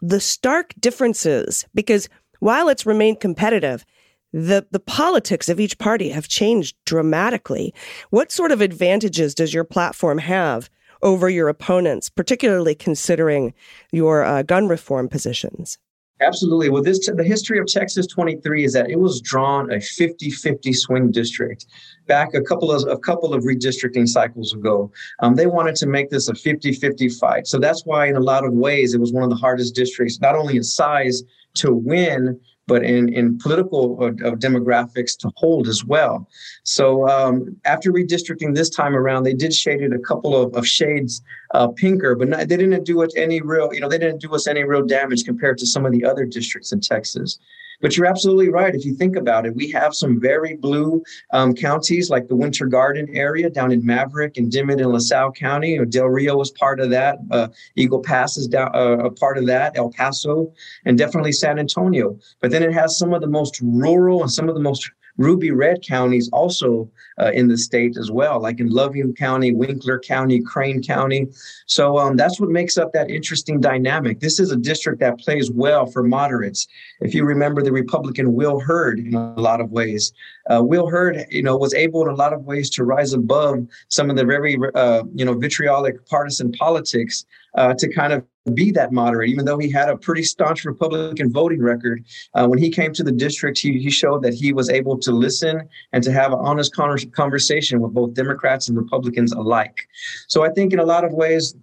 Speaker 4: the stark differences because while it's remained competitive, the, the politics of each party have changed dramatically. What sort of advantages does your platform have over your opponents, particularly considering your uh, gun reform positions?
Speaker 5: Absolutely. Well, this the history of Texas 23 is that it was drawn a 50-50 swing district back a couple of a couple of redistricting cycles ago. Um, they wanted to make this a 50-50 fight. So that's why, in a lot of ways, it was one of the hardest districts, not only in size to win, but in, in political uh, demographics to hold as well. So um, after redistricting this time around, they did shade it a couple of, of shades uh, pinker, but not, they didn't do it any real, you know, they didn't do us any real damage compared to some of the other districts in Texas. But you're absolutely right. If you think about it, we have some very blue um, counties like the Winter Garden area down in Maverick and Dimmitt and LaSalle County. You know, Del Rio was part of that. Uh, Eagle Pass is down, uh, a part of that. El Paso and definitely San Antonio. But then it has some of the most rural and some of the most ruby red counties also uh, in the state as well, like in Loving County, Winkler County, Crane County. So um, that's what makes up that interesting dynamic. This is a district that plays well for moderates. If you remember the Republican Will Hurd in a lot of ways, uh, Will Hurd, you know, was able in a lot of ways to rise above some of the very, uh, you know, vitriolic partisan politics uh, to kind of be that moderate, even though he had a pretty staunch Republican voting record. Uh, when he came to the district, he, he showed that he was able to listen and to have an honest conversation with both Democrats and Republicans alike. So I think in a lot of ways,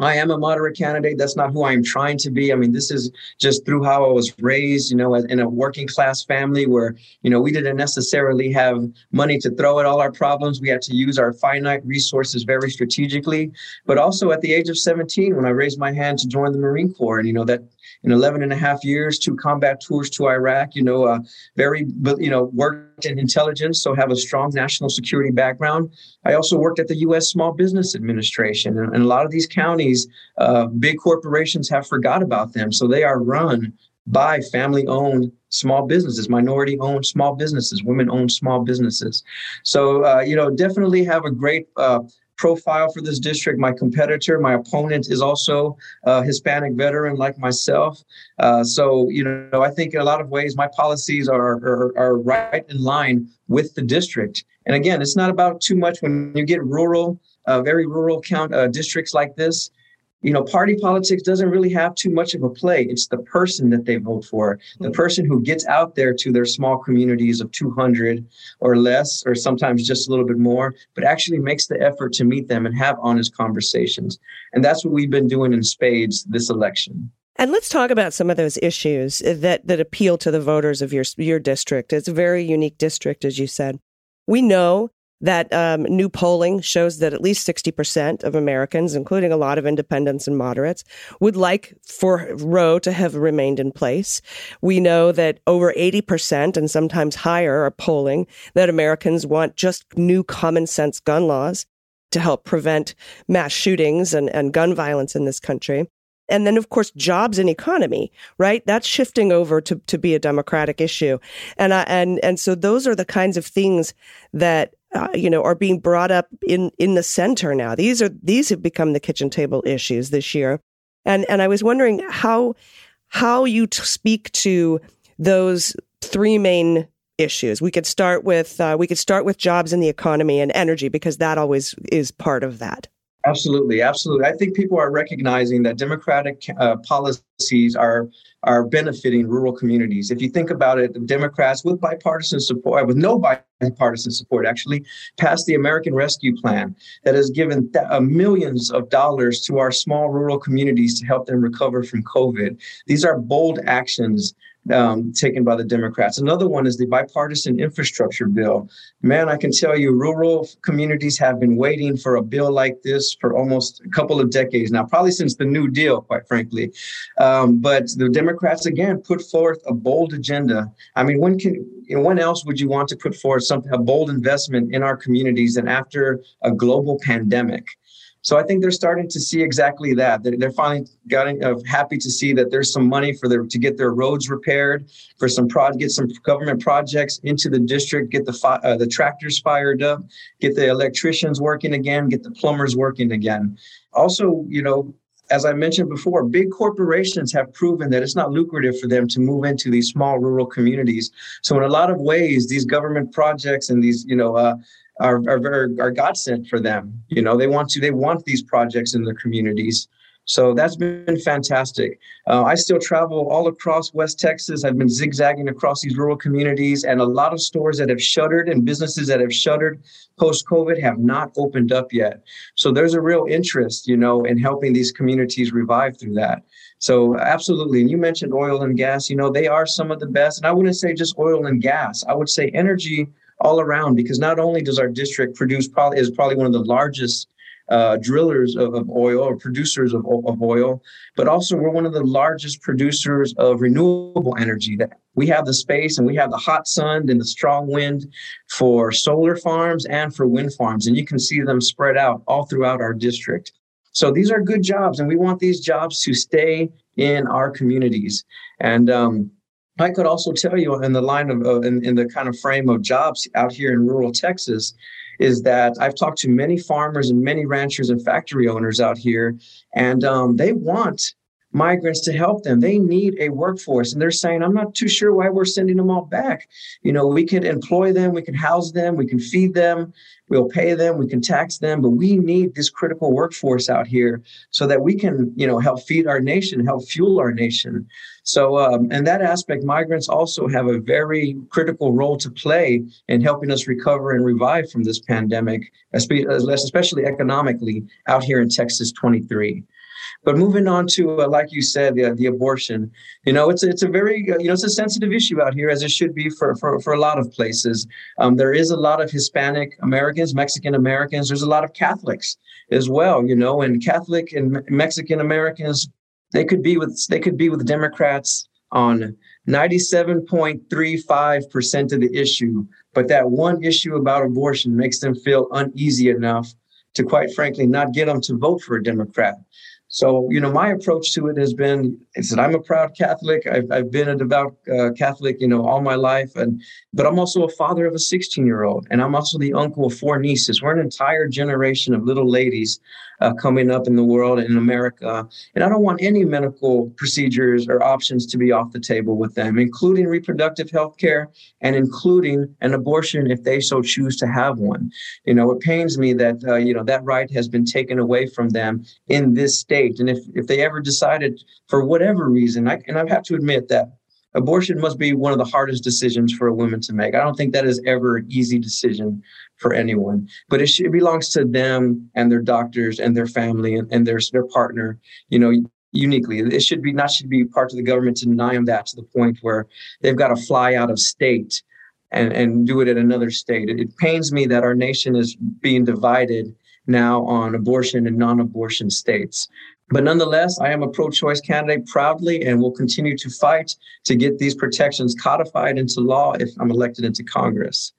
Speaker 5: I am a moderate candidate. That's not who I'm trying to be. I mean, this is just through how I was raised, you know, in a working class family where, you know, we didn't necessarily have money to throw at all our problems. We had to use our finite resources very strategically. But also at the age of 17, when I raised my hand to join the Marine Corps, and, you know, that in 11 and a half years, two combat tours to Iraq, you know, uh, very, you know, worked in intelligence, so have a strong national security background. I also worked at the U.S. Small Business Administration, and, and a lot of these counties, uh, big corporations have forgot about them, so they are run by family owned small businesses, minority owned small businesses, women owned small businesses. So, uh, you know, definitely have a great uh, profile for this district. My competitor, my opponent, is also a Hispanic veteran like myself. Uh, so, you know, I think in a lot of ways my policies are, are, are right in line with the district. And again, it's not about too much when you get rural, uh, very rural count uh, districts like this you know, party politics doesn't really have too much of a play. It's the person that they vote for, the hmm. person who gets out there to their small communities of 200 or less, or sometimes just a little bit more, but actually makes the effort to meet them and have honest conversations. And that's what we've been doing in spades this election.
Speaker 4: And let's talk about some of those issues that, that appeal to the voters of your, your district. It's a very unique district, as you said. We know that um, new polling shows that at least 60% of Americans, including a lot of independents and moderates, would like for Roe to have remained in place. We know that over 80% and sometimes higher are polling that Americans want just new common sense gun laws to help prevent mass shootings and, and gun violence in this country. And then, of course, jobs and economy, right? That's shifting over to, to be a democratic issue. And, I, and, and so those are the kinds of things that uh, you know, are being brought up in in the center now. These are these have become the kitchen table issues this year, and and I was wondering how how you t- speak to those three main issues. We could start with uh, we could start with jobs and the economy and energy because that always is part of that.
Speaker 5: Absolutely, absolutely. I think people are recognizing that democratic uh, policies are are benefiting rural communities. If you think about it, the Democrats, with bipartisan support, with no bipartisan support, actually passed the American Rescue Plan that has given th- uh, millions of dollars to our small rural communities to help them recover from COVID. These are bold actions um, taken by the Democrats. Another one is the bipartisan infrastructure bill. Man, I can tell you, rural communities have been waiting for a bill like this for almost a couple of decades now, probably since the New Deal, quite frankly. Um, but the Democrats again put forth a bold agenda. I mean, when can you know, when else would you want to put forth something a bold investment in our communities than after a global pandemic? So I think they're starting to see exactly that. They're, finally getting uh, happy to see that there's some money for their to get their roads repaired, for some prod, get some government projects into the district, get the fi- uh, the tractors fired up, get the electricians working again, get the plumbers working again. Also, you know, as I mentioned before, big corporations have proven that it's not lucrative for them to move into these small rural communities. So in a lot of ways, these government projects and these, you know, uh, are are very are God sent for them. You know, they want to they want these projects in their communities. So that's been fantastic. Uh, I still travel all across West Texas. I've been zigzagging across these rural communities, and a lot of stores that have shuttered and businesses that have shuttered post COVID have not opened up yet. So there's a real interest, you know, in helping these communities revive through that. So absolutely. And you mentioned oil and gas, you know, they are some of the best. And I wouldn't say just oil and gas. I would say energy all around because not only does our district produce probably is probably one of the largest uh, drillers of, of, oil or producers of, of oil, but also we're one of the largest producers of renewable energy. That we have the space and we have the hot sun and the strong wind for solar farms and for wind farms, and you can see them spread out all throughout our district. So these are good jobs, and we want these jobs to stay in our communities. And um, I could also tell you in the line of uh, in, in the kind of frame of jobs out here in rural Texas is that I've talked to many farmers and many ranchers and factory owners out here, and um, they want migrants to help them. They need a workforce. And they're saying, I'm not too sure why we're sending them all back. You know, we could employ them, we can house them, we can feed them, we'll pay them, we can tax them, but we need this critical workforce out here so that we can, you know, help feed our nation, help fuel our nation. So, um, and that aspect, migrants also have a very critical role to play in helping us recover and revive from this pandemic, especially economically out here in Texas 23. But moving on to, uh, like you said, the, the abortion, you know, it's it's a very, uh, you know, it's a sensitive issue out here, as it should be for for, for a lot of places. Um, there is a lot of Hispanic Americans, Mexican Americans. There's a lot of Catholics as well, you know, and Catholic and Mexican Americans, they could be with they could be with Democrats on 97.35% of the issue, but that one issue about abortion makes them feel uneasy enough to quite frankly not get them to vote for a Democrat. So, you know, my approach to it has been is said, I'm a proud Catholic. I've, I've been a devout uh, Catholic, you know, all my life. And, but I'm also a father of a 16 year old, and I'm also the uncle of four nieces. We're an entire generation of little ladies uh, coming up in the world in America. And I don't want any medical procedures or options to be off the table with them, including reproductive health care and including an abortion if they so choose to have one. You know, it pains me that, uh, you know, that right has been taken away from them in this state. And if, if they ever decided for whatever reason, I, and I have to admit that abortion must be one of the hardest decisions for a woman to make. I don't think that is ever an easy decision for anyone, but it, it belongs to them and their doctors and their family and, and their their partner. You know, uniquely. It should be not should be part of the government to deny them that to the point where they've got to fly out of state and, and do it at another state. It, it pains me that our nation is being divided now on abortion and non-abortion states. But nonetheless, I am a pro choice candidate proudly and will continue to fight to get these protections codified into law if I'm elected into Congress.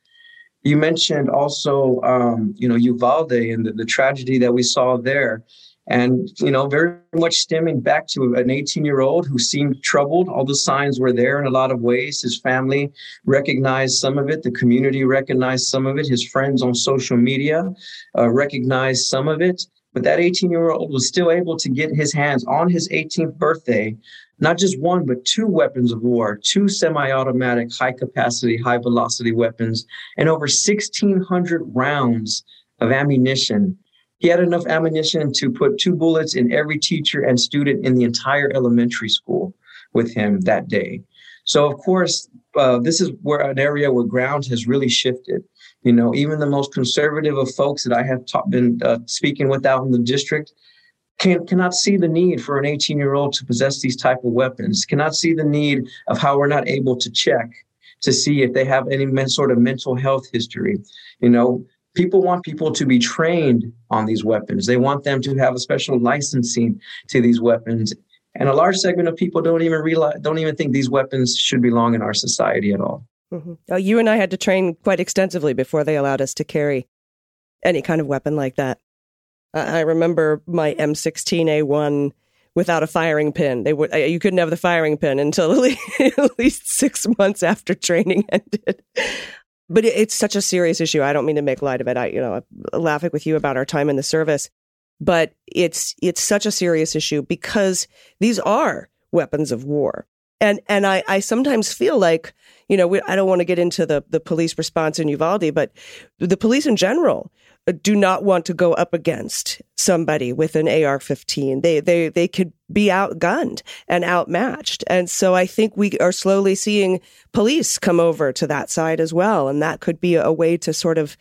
Speaker 5: You mentioned also, um, you know, Uvalde and the, the tragedy that we saw there. And, you know, very much stemming back to an 18 year old who seemed troubled. All the signs were there in a lot of ways. His family recognized some of it. The community recognized some of it. His friends on social media uh, recognized some of it. But that 18 year old was still able to get his hands on his 18th birthday, not just one, but two weapons of war, two semi automatic, high capacity, high velocity weapons, and over 1,600 rounds of ammunition. He had enough ammunition to put two bullets in every teacher and student in the entire elementary school with him that day. So, of course, uh, this is where an area where ground has really shifted. You know, even the most conservative of folks that I have been uh, speaking with out in the district can, cannot see the need for an 18 year old to possess these type of weapons, cannot see the need of how we're not able to check to see if they have any sort of mental health history. You know, people want people to be trained on these weapons. They want them to have a special licensing to these weapons. And a large segment of people don't even realize, don't even think these weapons should belong in our society at all.
Speaker 4: Mm-hmm. Oh, you and I had to train quite extensively before they allowed us to carry any kind of weapon like that. I remember my M16A1 without a firing pin. They would you couldn't have the firing pin until (laughs) at least six months after training (laughs) ended. But it's such a serious issue. I don't mean to make light of it. I you know laughing with you about our time in the service, but it's it's such a serious issue because these are weapons of war. And and I, I sometimes feel like, you know, we, I don't want to get into the, the police response in Uvalde, but the police in general uh, do not want to go up against somebody with an AR-15. They they they could be outgunned and outmatched. And so I think we are slowly seeing police come over to that side as well, and that could be a way to sort of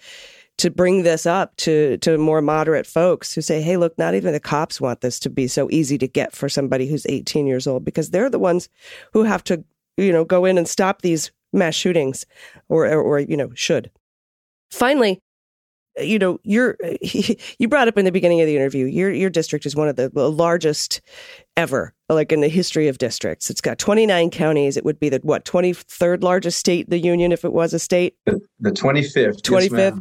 Speaker 4: to bring this up to to more moderate folks who say, "Hey, look, not even the cops want this to be so easy to get for somebody who's 18 years old because they're the ones who have to, you know, go in and stop these mass shootings or or, or you know, should." Finally, you know, you're (laughs) you brought up in the beginning of the interview, your your district is one of the largest ever, like in the history of districts. It's got 29 counties. It would be the what 23rd largest state in the union if it was a state.
Speaker 5: The, the 25th.
Speaker 4: 25th.
Speaker 5: Yes,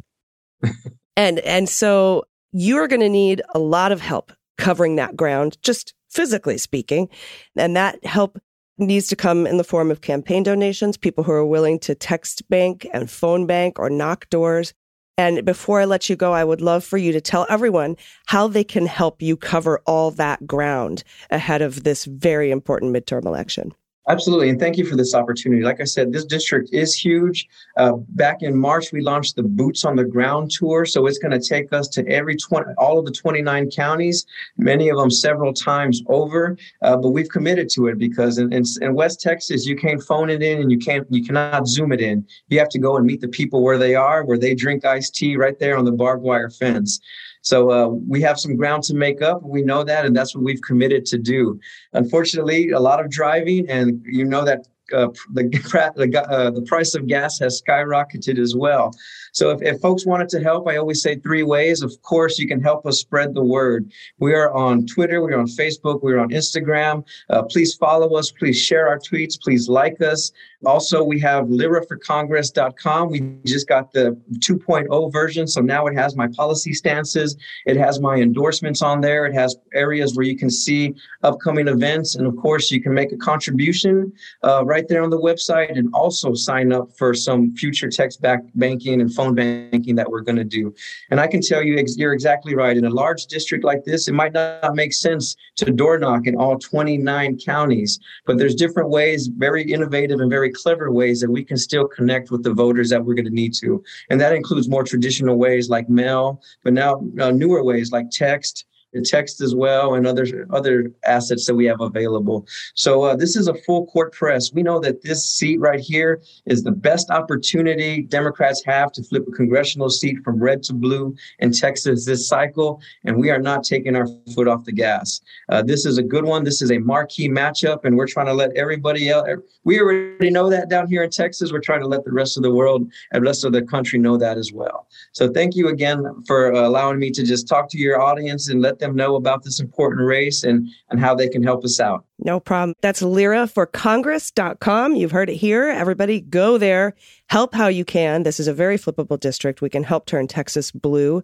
Speaker 4: and and so you're going to need a lot of help covering that ground, just physically speaking, and that help needs to come in the form of campaign donations, people who are willing to text bank and phone bank or knock doors. And before I let you go, I would love for you to tell everyone how they can help you cover all that ground ahead of this very important midterm election.
Speaker 5: Absolutely. And thank you for this opportunity. Like I said, this district is huge. Uh, back in March, we launched the Boots on the Ground tour. So it's going to take us to every 20, all of the 29 counties, many of them several times over. Uh, but we've committed to it because in, in, in, West Texas, you can't phone it in and you can't, you cannot zoom it in. You have to go and meet the people where they are, where they drink iced tea right there on the barbed wire fence. So uh, we have some ground to make up. We know that, and that's what we've committed to do. Unfortunately, a lot of driving, and you know that uh, the (laughs) uh, the price of gas has skyrocketed as well. So if, if folks wanted to help, I always say three ways. Of course, you can help us spread the word. We are on Twitter, we're on Facebook, we're on Instagram. Uh, please follow us. Please share our tweets. Please like us. Also, we have liraforcongress.com. We just got the 2.0 version. So now it has my policy stances. It has my endorsements on there. It has areas where you can see upcoming events. And of course, you can make a contribution uh, right there on the website and also sign up for some future text back banking and phone banking that we're going to do. And I can tell you, you're exactly right. In a large district like this, it might not make sense to door knock in all 29 counties, but there's different ways, very innovative and very clever ways that we can still connect with the voters that we're going to need to. And that includes more traditional ways like mail, but now uh, newer ways like text, text as well and other other assets that we have available. So uh, this is a full court press. We know that this seat right here is the best opportunity Democrats have to flip a congressional seat from red to blue in Texas this cycle, and we are not taking our foot off the gas. Uh, this is a good one. This is a marquee matchup, and we're trying to let everybody else. We already know that down here in Texas. We're trying to let the rest of the world and rest of the country know that as well. So thank you again for uh, allowing me to just talk to your audience and let them know about this important race and, and how they can help us out.
Speaker 4: No problem. That's liraforcongress.com. You've heard it here. Everybody go there. Help how you can. This is a very flippable district. We can help turn Texas blue.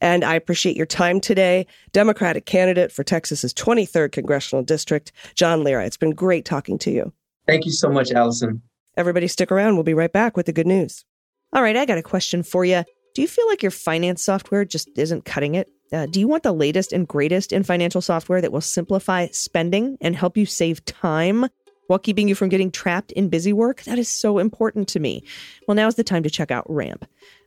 Speaker 4: And I appreciate your time today. Democratic candidate for Texas's 23rd congressional district, John Lira. It's been great talking to you.
Speaker 5: Thank you so much, Allison.
Speaker 4: Everybody stick around. We'll be right back with the good news.
Speaker 1: All right, I got a question for you. Do you feel like your finance software just isn't cutting it? Uh, do you want the latest and greatest in financial software that will simplify spending and help you save time while keeping you from getting trapped in busy work? That is so important to me. Well, now is the time to check out Ramp.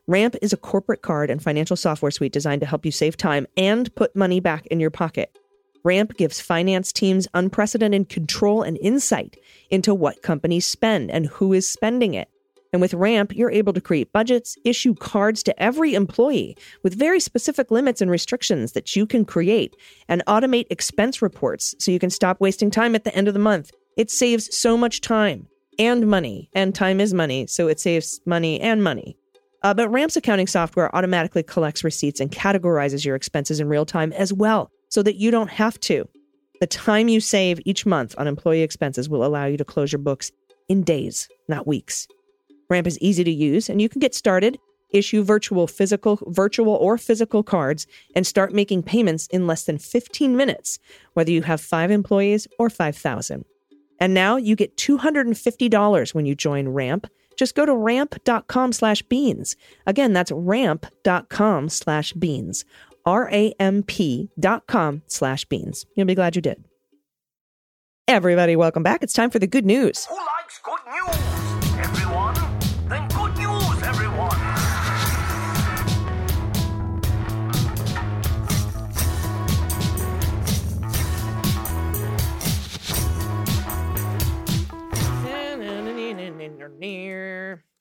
Speaker 1: Ramp is a corporate card and financial software suite designed to help you save time and put money back in your pocket. Ramp gives finance teams unprecedented control and insight into what companies spend and who is spending it. And with Ramp, you're able to create budgets, issue cards to every employee with very specific limits and restrictions that you can create, and automate expense reports so you can stop wasting time at the end of the month. It saves so much time and money, and time is money, so it saves money and money. Uh, but Ramp's accounting software automatically collects receipts and categorizes your expenses in real time as well, so that you don't have to. The time you save each month on employee expenses will allow you to close your books in days, not weeks. Ramp is easy to use, and you can get started, issue virtual physical virtual or physical cards, and start making payments in less than 15 minutes, whether you have 5 employees or 5,000. And now you get $250 when you join Ramp. Just go to ramp.com slash beans. Again, that's ramp.com slash beans. R A M P dot com slash beans. You'll be glad you did. Everybody, welcome back. It's time for the good news.
Speaker 6: Who likes good news?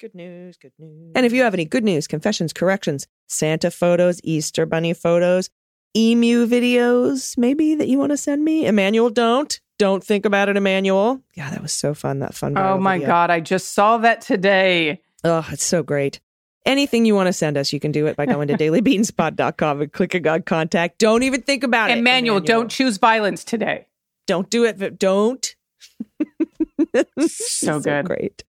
Speaker 6: Good news,
Speaker 1: good news. And if you have any good news, confessions, corrections, Santa photos, Easter bunny photos, emu videos, maybe that you want to send me, Emmanuel, don't. Don't think about it, Emmanuel. Yeah, that was so fun. That fun.
Speaker 3: Oh my
Speaker 1: video.
Speaker 3: God, I just saw that today.
Speaker 1: Oh, it's so great. Anything you want to send us, you can do it by going to dailybeanspod.com and clicking on contact. Don't even think about it.
Speaker 3: Emmanuel, don't choose violence today.
Speaker 1: Don't do it. Don't. (laughs)
Speaker 3: So good.
Speaker 1: great.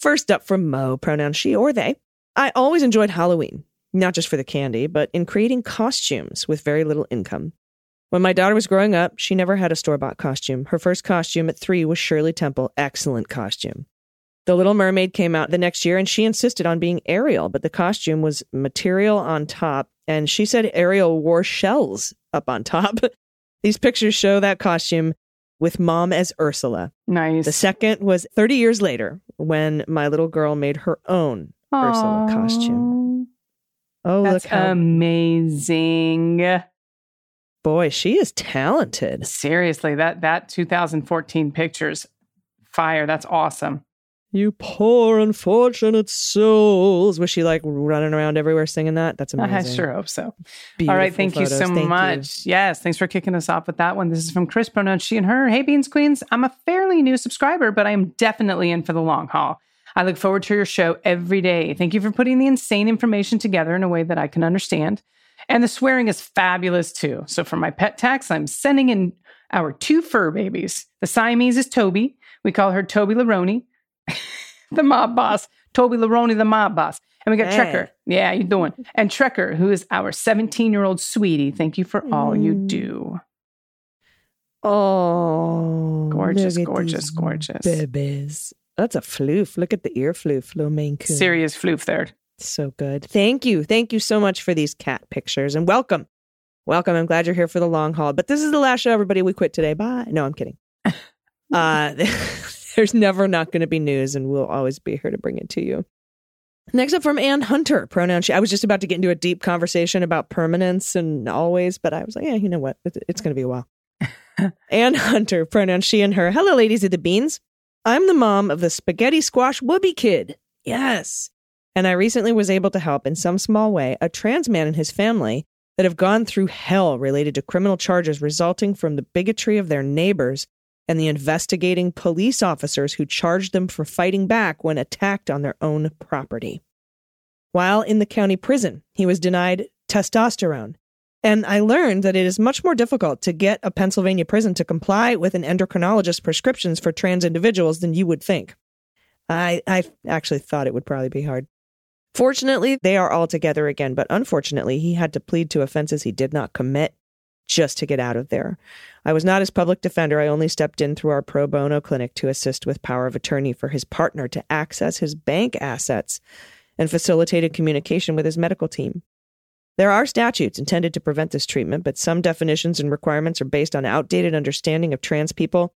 Speaker 1: First up from Mo, pronoun she or they. I always enjoyed Halloween, not just for the candy, but in creating costumes with very little income. When my daughter was growing up, she never had a store bought costume. Her first costume at three was Shirley Temple. Excellent costume. The Little Mermaid came out the next year and she insisted on being Ariel, but the costume was material on top, and she said Ariel wore shells up on top. (laughs) These pictures show that costume with mom as Ursula.
Speaker 3: Nice.
Speaker 1: The second was 30 years later when my little girl made her own Ursula costume. Oh,
Speaker 3: That's
Speaker 1: look how
Speaker 3: amazing.
Speaker 1: boy, she is talented.
Speaker 3: Seriously, that that 2014 pictures fire. That's awesome.
Speaker 1: You poor unfortunate souls. Was she like running around everywhere singing that? That's amazing.
Speaker 3: I sure hope so. All
Speaker 1: Beautiful
Speaker 3: right, thank you so
Speaker 1: Thank
Speaker 3: much. Yes, thanks for kicking us off with that one. This is from Chris, pronoun she and her. Hey, Beans Queens, I'm a fairly new subscriber, but I am definitely in for the long haul. I look forward to your show every day. Thank you for putting the insane information together in a way that I can understand. And the swearing is fabulous too. So for my pet tax, I'm sending in our two fur babies. The Siamese is Toby. We call her Toby Laroni, (laughs) the mob boss. Toby Laroni, the mob boss. And we got
Speaker 1: Hey.
Speaker 3: Trekker. Yeah, you doing. And Trekker, who is our 17 year old sweetie. Thank you for all you
Speaker 1: Mm.
Speaker 3: do.
Speaker 1: Oh,
Speaker 3: Gorgeous, gorgeous, gorgeous.
Speaker 1: babies. That's a floof. Look at the ear floof, little Maine Coon.
Speaker 3: Serious floof there.
Speaker 1: So good. Thank you. Thank you so much for these cat pictures and welcome. Welcome. I'm glad you're here for the long haul. But this is the last show, everybody. We quit today. Bye. No, I'm kidding. (laughs) uh, (laughs) (laughs) there's never not going to be news, and we'll always be here to bring it to you. Next up from Ann Hunter, pronoun she. I was just about to get into a deep conversation about permanence and always, but I was like, yeah, you know what? It- It's going to be a while. (laughs) Ann Hunter, pronoun she and her. Hello, ladies of the beans. I'm the mom of the spaghetti squash whoopee kid. Yes. And I recently was able to help in some small way a trans man and his family that have gone through hell related to criminal charges resulting from the bigotry of their neighbors and the investigating police officers who charged them for fighting back when attacked on their own property. While in the county prison, he was denied testosterone. And I learned that it is much more difficult to get a Pennsylvania prison to comply with an endocrinologist's prescriptions for trans individuals than you would think. I, I actually thought it would probably be hard. Fortunately, they are all together again, but unfortunately, he had to plead to offenses he did not commit just to get out of there. I was not his public defender. I only stepped in through our pro bono clinic to assist with power of attorney for his partner to access his bank assets and facilitated communication with his medical team. There are statutes intended to prevent this treatment, but some definitions and requirements are based on outdated understanding of trans people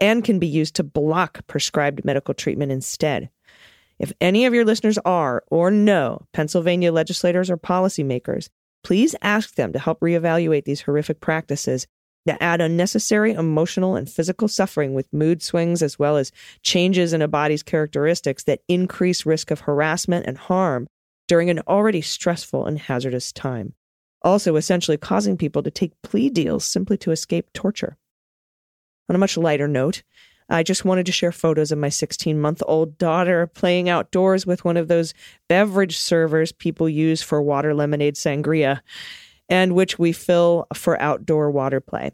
Speaker 1: and can be used to block prescribed medical treatment instead. If any of your listeners are or know Pennsylvania legislators or policymakers, please ask them to help reevaluate these horrific practices that add unnecessary emotional and physical suffering with mood swings as well as changes in a body's characteristics that increase risk of harassment and harm during an already stressful and hazardous time. Also, essentially causing people to take plea deals simply to escape torture. On a much lighter note, I just wanted to share photos of my 16 month old daughter playing outdoors with one of those beverage servers people use for water lemonade sangria, and which we fill for outdoor water play.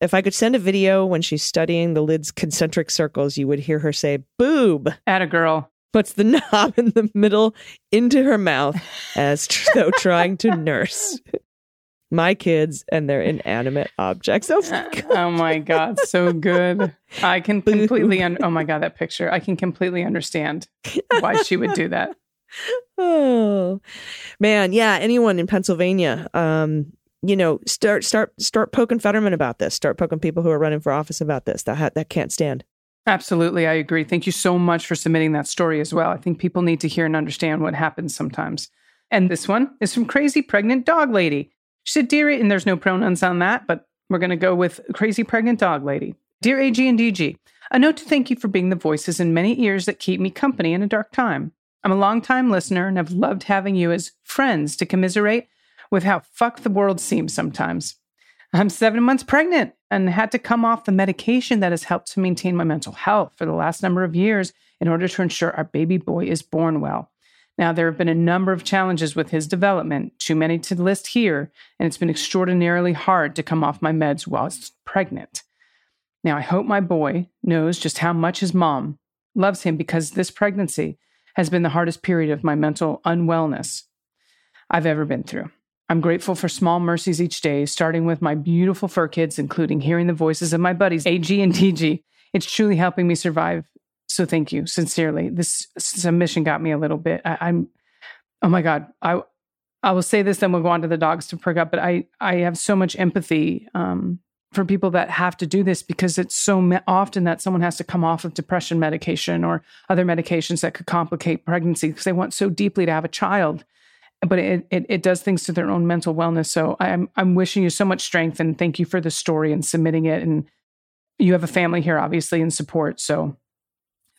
Speaker 1: If I could send a video when she's studying the lid's concentric circles, you would hear her say, boob,
Speaker 3: At a girl.
Speaker 1: puts the (laughs) knob in the middle into her mouth as though trying to nurse. My kids and their inanimate objects. Oh my God.
Speaker 3: Oh my God, so good. I can completely, un- oh my God, that picture. I can completely understand why she would do that. (laughs)
Speaker 1: Oh man, yeah. Anyone in Pennsylvania, um, you know, start start start poking Fetterman about this. Start poking people who are running for office about this. That ha- that can't stand.
Speaker 3: Absolutely, I agree. Thank you so much for submitting that story as well. I think people need to hear and understand what happens sometimes. And this one is from Crazy Pregnant Dog Lady. She said, Dear, and there's no pronouns on that, but we're going to go with Crazy Pregnant Dog Lady. Dear AG and DG, a note to thank you for being the voices in many ears that keep me company in a dark time. I'm a longtime listener and have loved having you as friends to commiserate with how fucked the world seems sometimes. I'm seven months pregnant and had to come off the medication that has helped to maintain my mental health for the last number of years in order to ensure our baby boy is born well. Now, there have been a number of challenges with his development, too many to list here, and it's been extraordinarily hard to come off my meds whilst pregnant. Now, I hope my boy knows just how much his mom loves him because this pregnancy has been the hardest period of my mental unwellness I've ever been through. I'm grateful for small mercies each day, starting with my beautiful fur kids, including hearing the voices of my buddies, AG and DG. It's truly helping me survive. So thank you, sincerely. This submission got me a little bit. I, I'm, oh my God. I, I will say this, then we'll go on to the dogs to perk up. But I, I have so much empathy um, for people that have to do this because it's so me- often that someone has to come off of depression medication or other medications that could complicate pregnancy because they want so deeply to have a child but it, it, it does things to their own mental wellness. So I'm I'm wishing you so much strength and thank you for the story and submitting it. And you have a family here, obviously, in support. So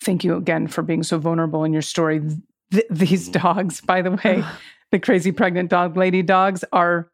Speaker 3: thank you again for being so vulnerable in your story. Th- these mm-hmm. dogs, by the way, (sighs) the crazy pregnant dog lady dogs are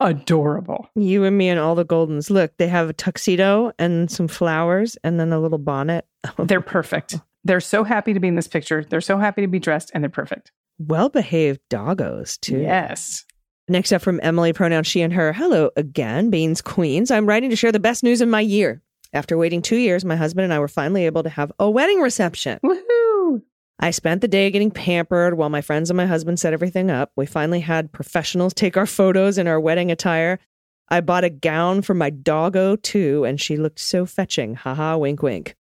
Speaker 3: adorable.
Speaker 1: You and me and all the Goldens. Look, they have a tuxedo and some flowers and then a little bonnet. (laughs)
Speaker 3: They're perfect. They're so happy to be in this picture. They're so happy to be dressed and they're perfect.
Speaker 1: Well behaved doggos, too.
Speaker 3: Yes.
Speaker 1: Next up from Emily, pronoun she and her. Hello again, Beans Queens. I'm writing to share the best news of my year. After waiting two years, my husband and I were finally able to have a wedding reception.
Speaker 3: Woohoo.
Speaker 1: I spent the day getting pampered while my friends and my husband set everything up. We finally had professionals take our photos in our wedding attire. I bought a gown for my doggo too, and she looked so fetching. Haha, wink, wink.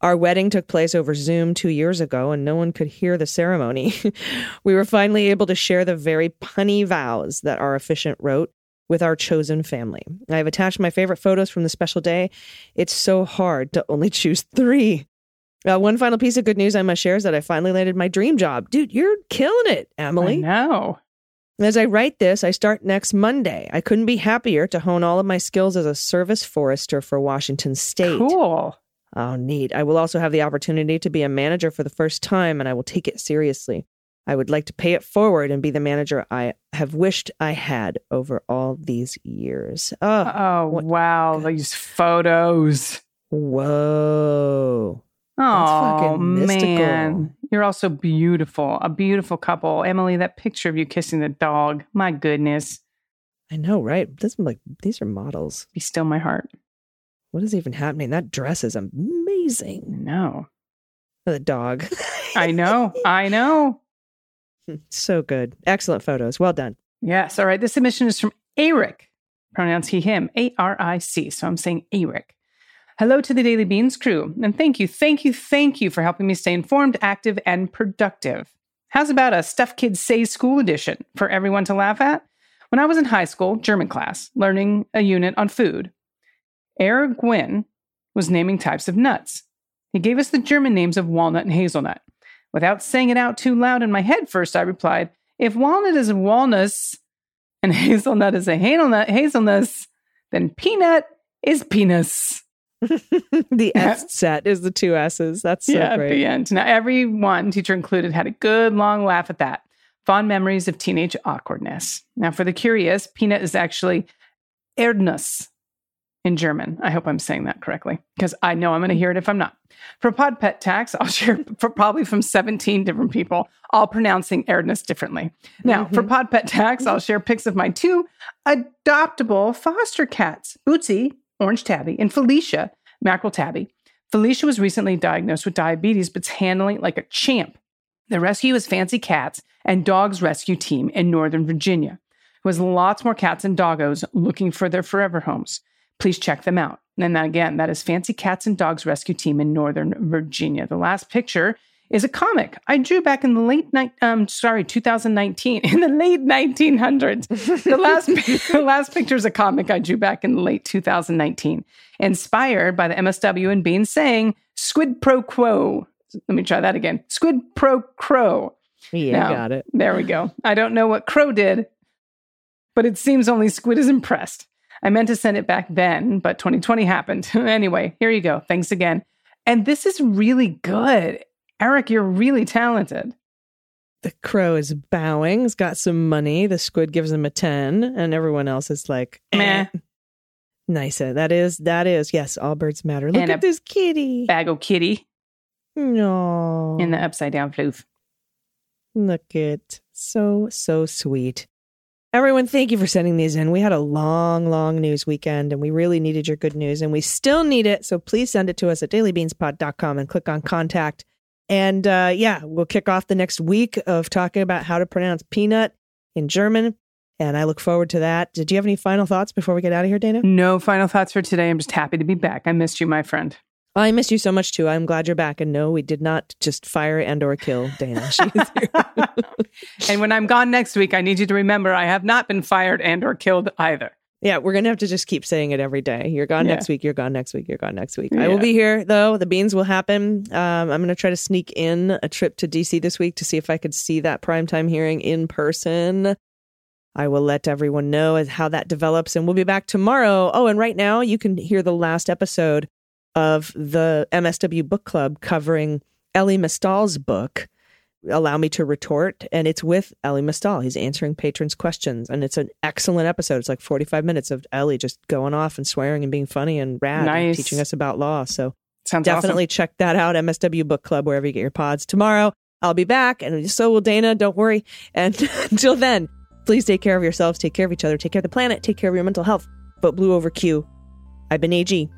Speaker 1: Our wedding took place over Zoom two years ago, and no one could hear the ceremony. (laughs) we were finally able to share the very punny vows that our officiant wrote with our chosen family. I have attached my favorite photos from the special day. It's so hard to only choose three. Uh, one final piece of good news I must share is that I finally landed my dream job. Dude, you're killing it,
Speaker 3: I
Speaker 1: Emily.
Speaker 3: know.
Speaker 1: As I write this, I start next Monday. I couldn't be happier to hone all of my skills as a service forester for Washington State.
Speaker 3: Cool.
Speaker 1: Oh, neat. I will also have the opportunity to be a manager for the first time, and I will take it seriously. I would like to pay it forward and be the manager I have wished I had over all these years. Oh,
Speaker 3: Oh, wow. These photos.
Speaker 1: whoa.
Speaker 3: Oh, man. You're also beautiful. A beautiful couple. Emily, that picture of you kissing the dog. My goodness.
Speaker 1: I know, right? This like these are models.
Speaker 3: Be still my heart.
Speaker 1: What is even happening? That dress is amazing.
Speaker 3: No.
Speaker 1: The dog.
Speaker 3: I know. I know.
Speaker 1: So good. Excellent photos. Well done.
Speaker 3: Yes. All right. This submission is from Eric. Pronounce he, him. A R I C. So I'm saying Eric. Hello to the Daily Beans crew. And thank you, thank you, thank you for helping me stay informed, active, and productive. How's about a Stuff Kids Say School edition for everyone to laugh at? When I was in high school, German class, learning a unit on food, Herr Gwyn was naming types of nuts. He gave us the German names of walnut and hazelnut. Without saying it out too loud in my head first, I replied, if walnut is a walnuts and (laughs) hazelnut is a hazelnut, hazelnuts, then peanut is penis. (laughs)
Speaker 1: the S (laughs) set is the two S's. That's so
Speaker 3: yeah, at the end. Now, everyone, teacher included, had a good long laugh at that. Fond memories of teenage awkwardness. Now, for the curious, peanut is actually Erdnuss in German. I hope I'm saying that correctly because I know I'm going to hear it if I'm not. For pod pet tax, I'll (laughs) share for probably from 17 different people, all pronouncing Erdnuss differently. Now, for mm-hmm. pod pet tax, I'll share pics of my two adoptable foster cats, Bootsy, Orange Tabby, and Felicia, Mackerel Tabby. Felicia was recently diagnosed with diabetes, but's handling it like a champ. The rescue is Fancy Cats and Dogs Rescue Team in Northern Virginia, who has lots more cats and doggos looking for their forever homes. Please check them out. And then again, that is Fancy Cats and Dogs Rescue Team in Northern Virginia. The last picture is a comic I drew back in the late night. Um, sorry, 2019, (laughs) in the late 1900s. the last (laughs) the last picture is a comic I drew back in the late 2019, inspired by the MSW and Bean saying "squid pro quo." Let me try that again. Squid pro crow.
Speaker 1: Yeah,
Speaker 3: Now,
Speaker 1: got it.
Speaker 3: There we go. I don't know what Crow did, but it seems only Squid is impressed. I meant to send it back then, but 2020 happened. (laughs) anyway, here you go. Thanks again. And this is really good. Eric, you're really talented.
Speaker 1: The crow is bowing. He's got some money. The squid gives him a 10, and everyone else is like, eh.
Speaker 3: Meh.
Speaker 1: Nice. That is, that is, yes, all birds matter. Look
Speaker 3: And
Speaker 1: at this kitty.
Speaker 3: Bago Kitty
Speaker 1: No.
Speaker 3: in the upside down floof.
Speaker 1: Look it. So, so sweet. Everyone, thank you for sending these in. We had a long, long news weekend and we really needed your good news and we still need it. So please send it to us at dailybeanspod.com and click on contact. And uh, yeah, we'll kick off the next week of talking about how to pronounce peanut in German. And I look forward to that. Did you have any final thoughts before we get out of here, Dana?
Speaker 3: No final thoughts for today. I'm just happy to be back. I missed you, my friend.
Speaker 1: I missed you so much too. I'm glad you're back. And no, we did not just fire and or kill Dana. (laughs)
Speaker 3: And when I'm gone next week, I need you to remember I have not been fired and or killed either.
Speaker 1: Yeah, we're gonna have to just keep saying it every day. You're gone
Speaker 3: Yeah.
Speaker 1: next week. You're gone next week. You're gone next week. I will be here though. The beans will happen. Um, I'm gonna try to sneak in a trip to DC this week to see if I could see that primetime hearing in person. I will let everyone know as how that develops, and we'll be back tomorrow. Oh, and right now you can hear the last episode of the MSW Book Club covering Elie Mystal's book allow me to retort and it's with elie Mystal. he's answering patrons questions and it's an excellent episode. It's like 45 minutes of elie just going off and swearing and being funny and rad and teaching us about law. So
Speaker 3: Sounds
Speaker 1: definitely check that out msw book club wherever you get your pods. Tomorrow i'll be back and so will dana don't worry. And (laughs) until then please take care of yourselves take care of each other take care of the planet take care of your mental health. Vote blue over q. I've been ag
Speaker 3: awesome.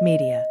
Speaker 1: Media.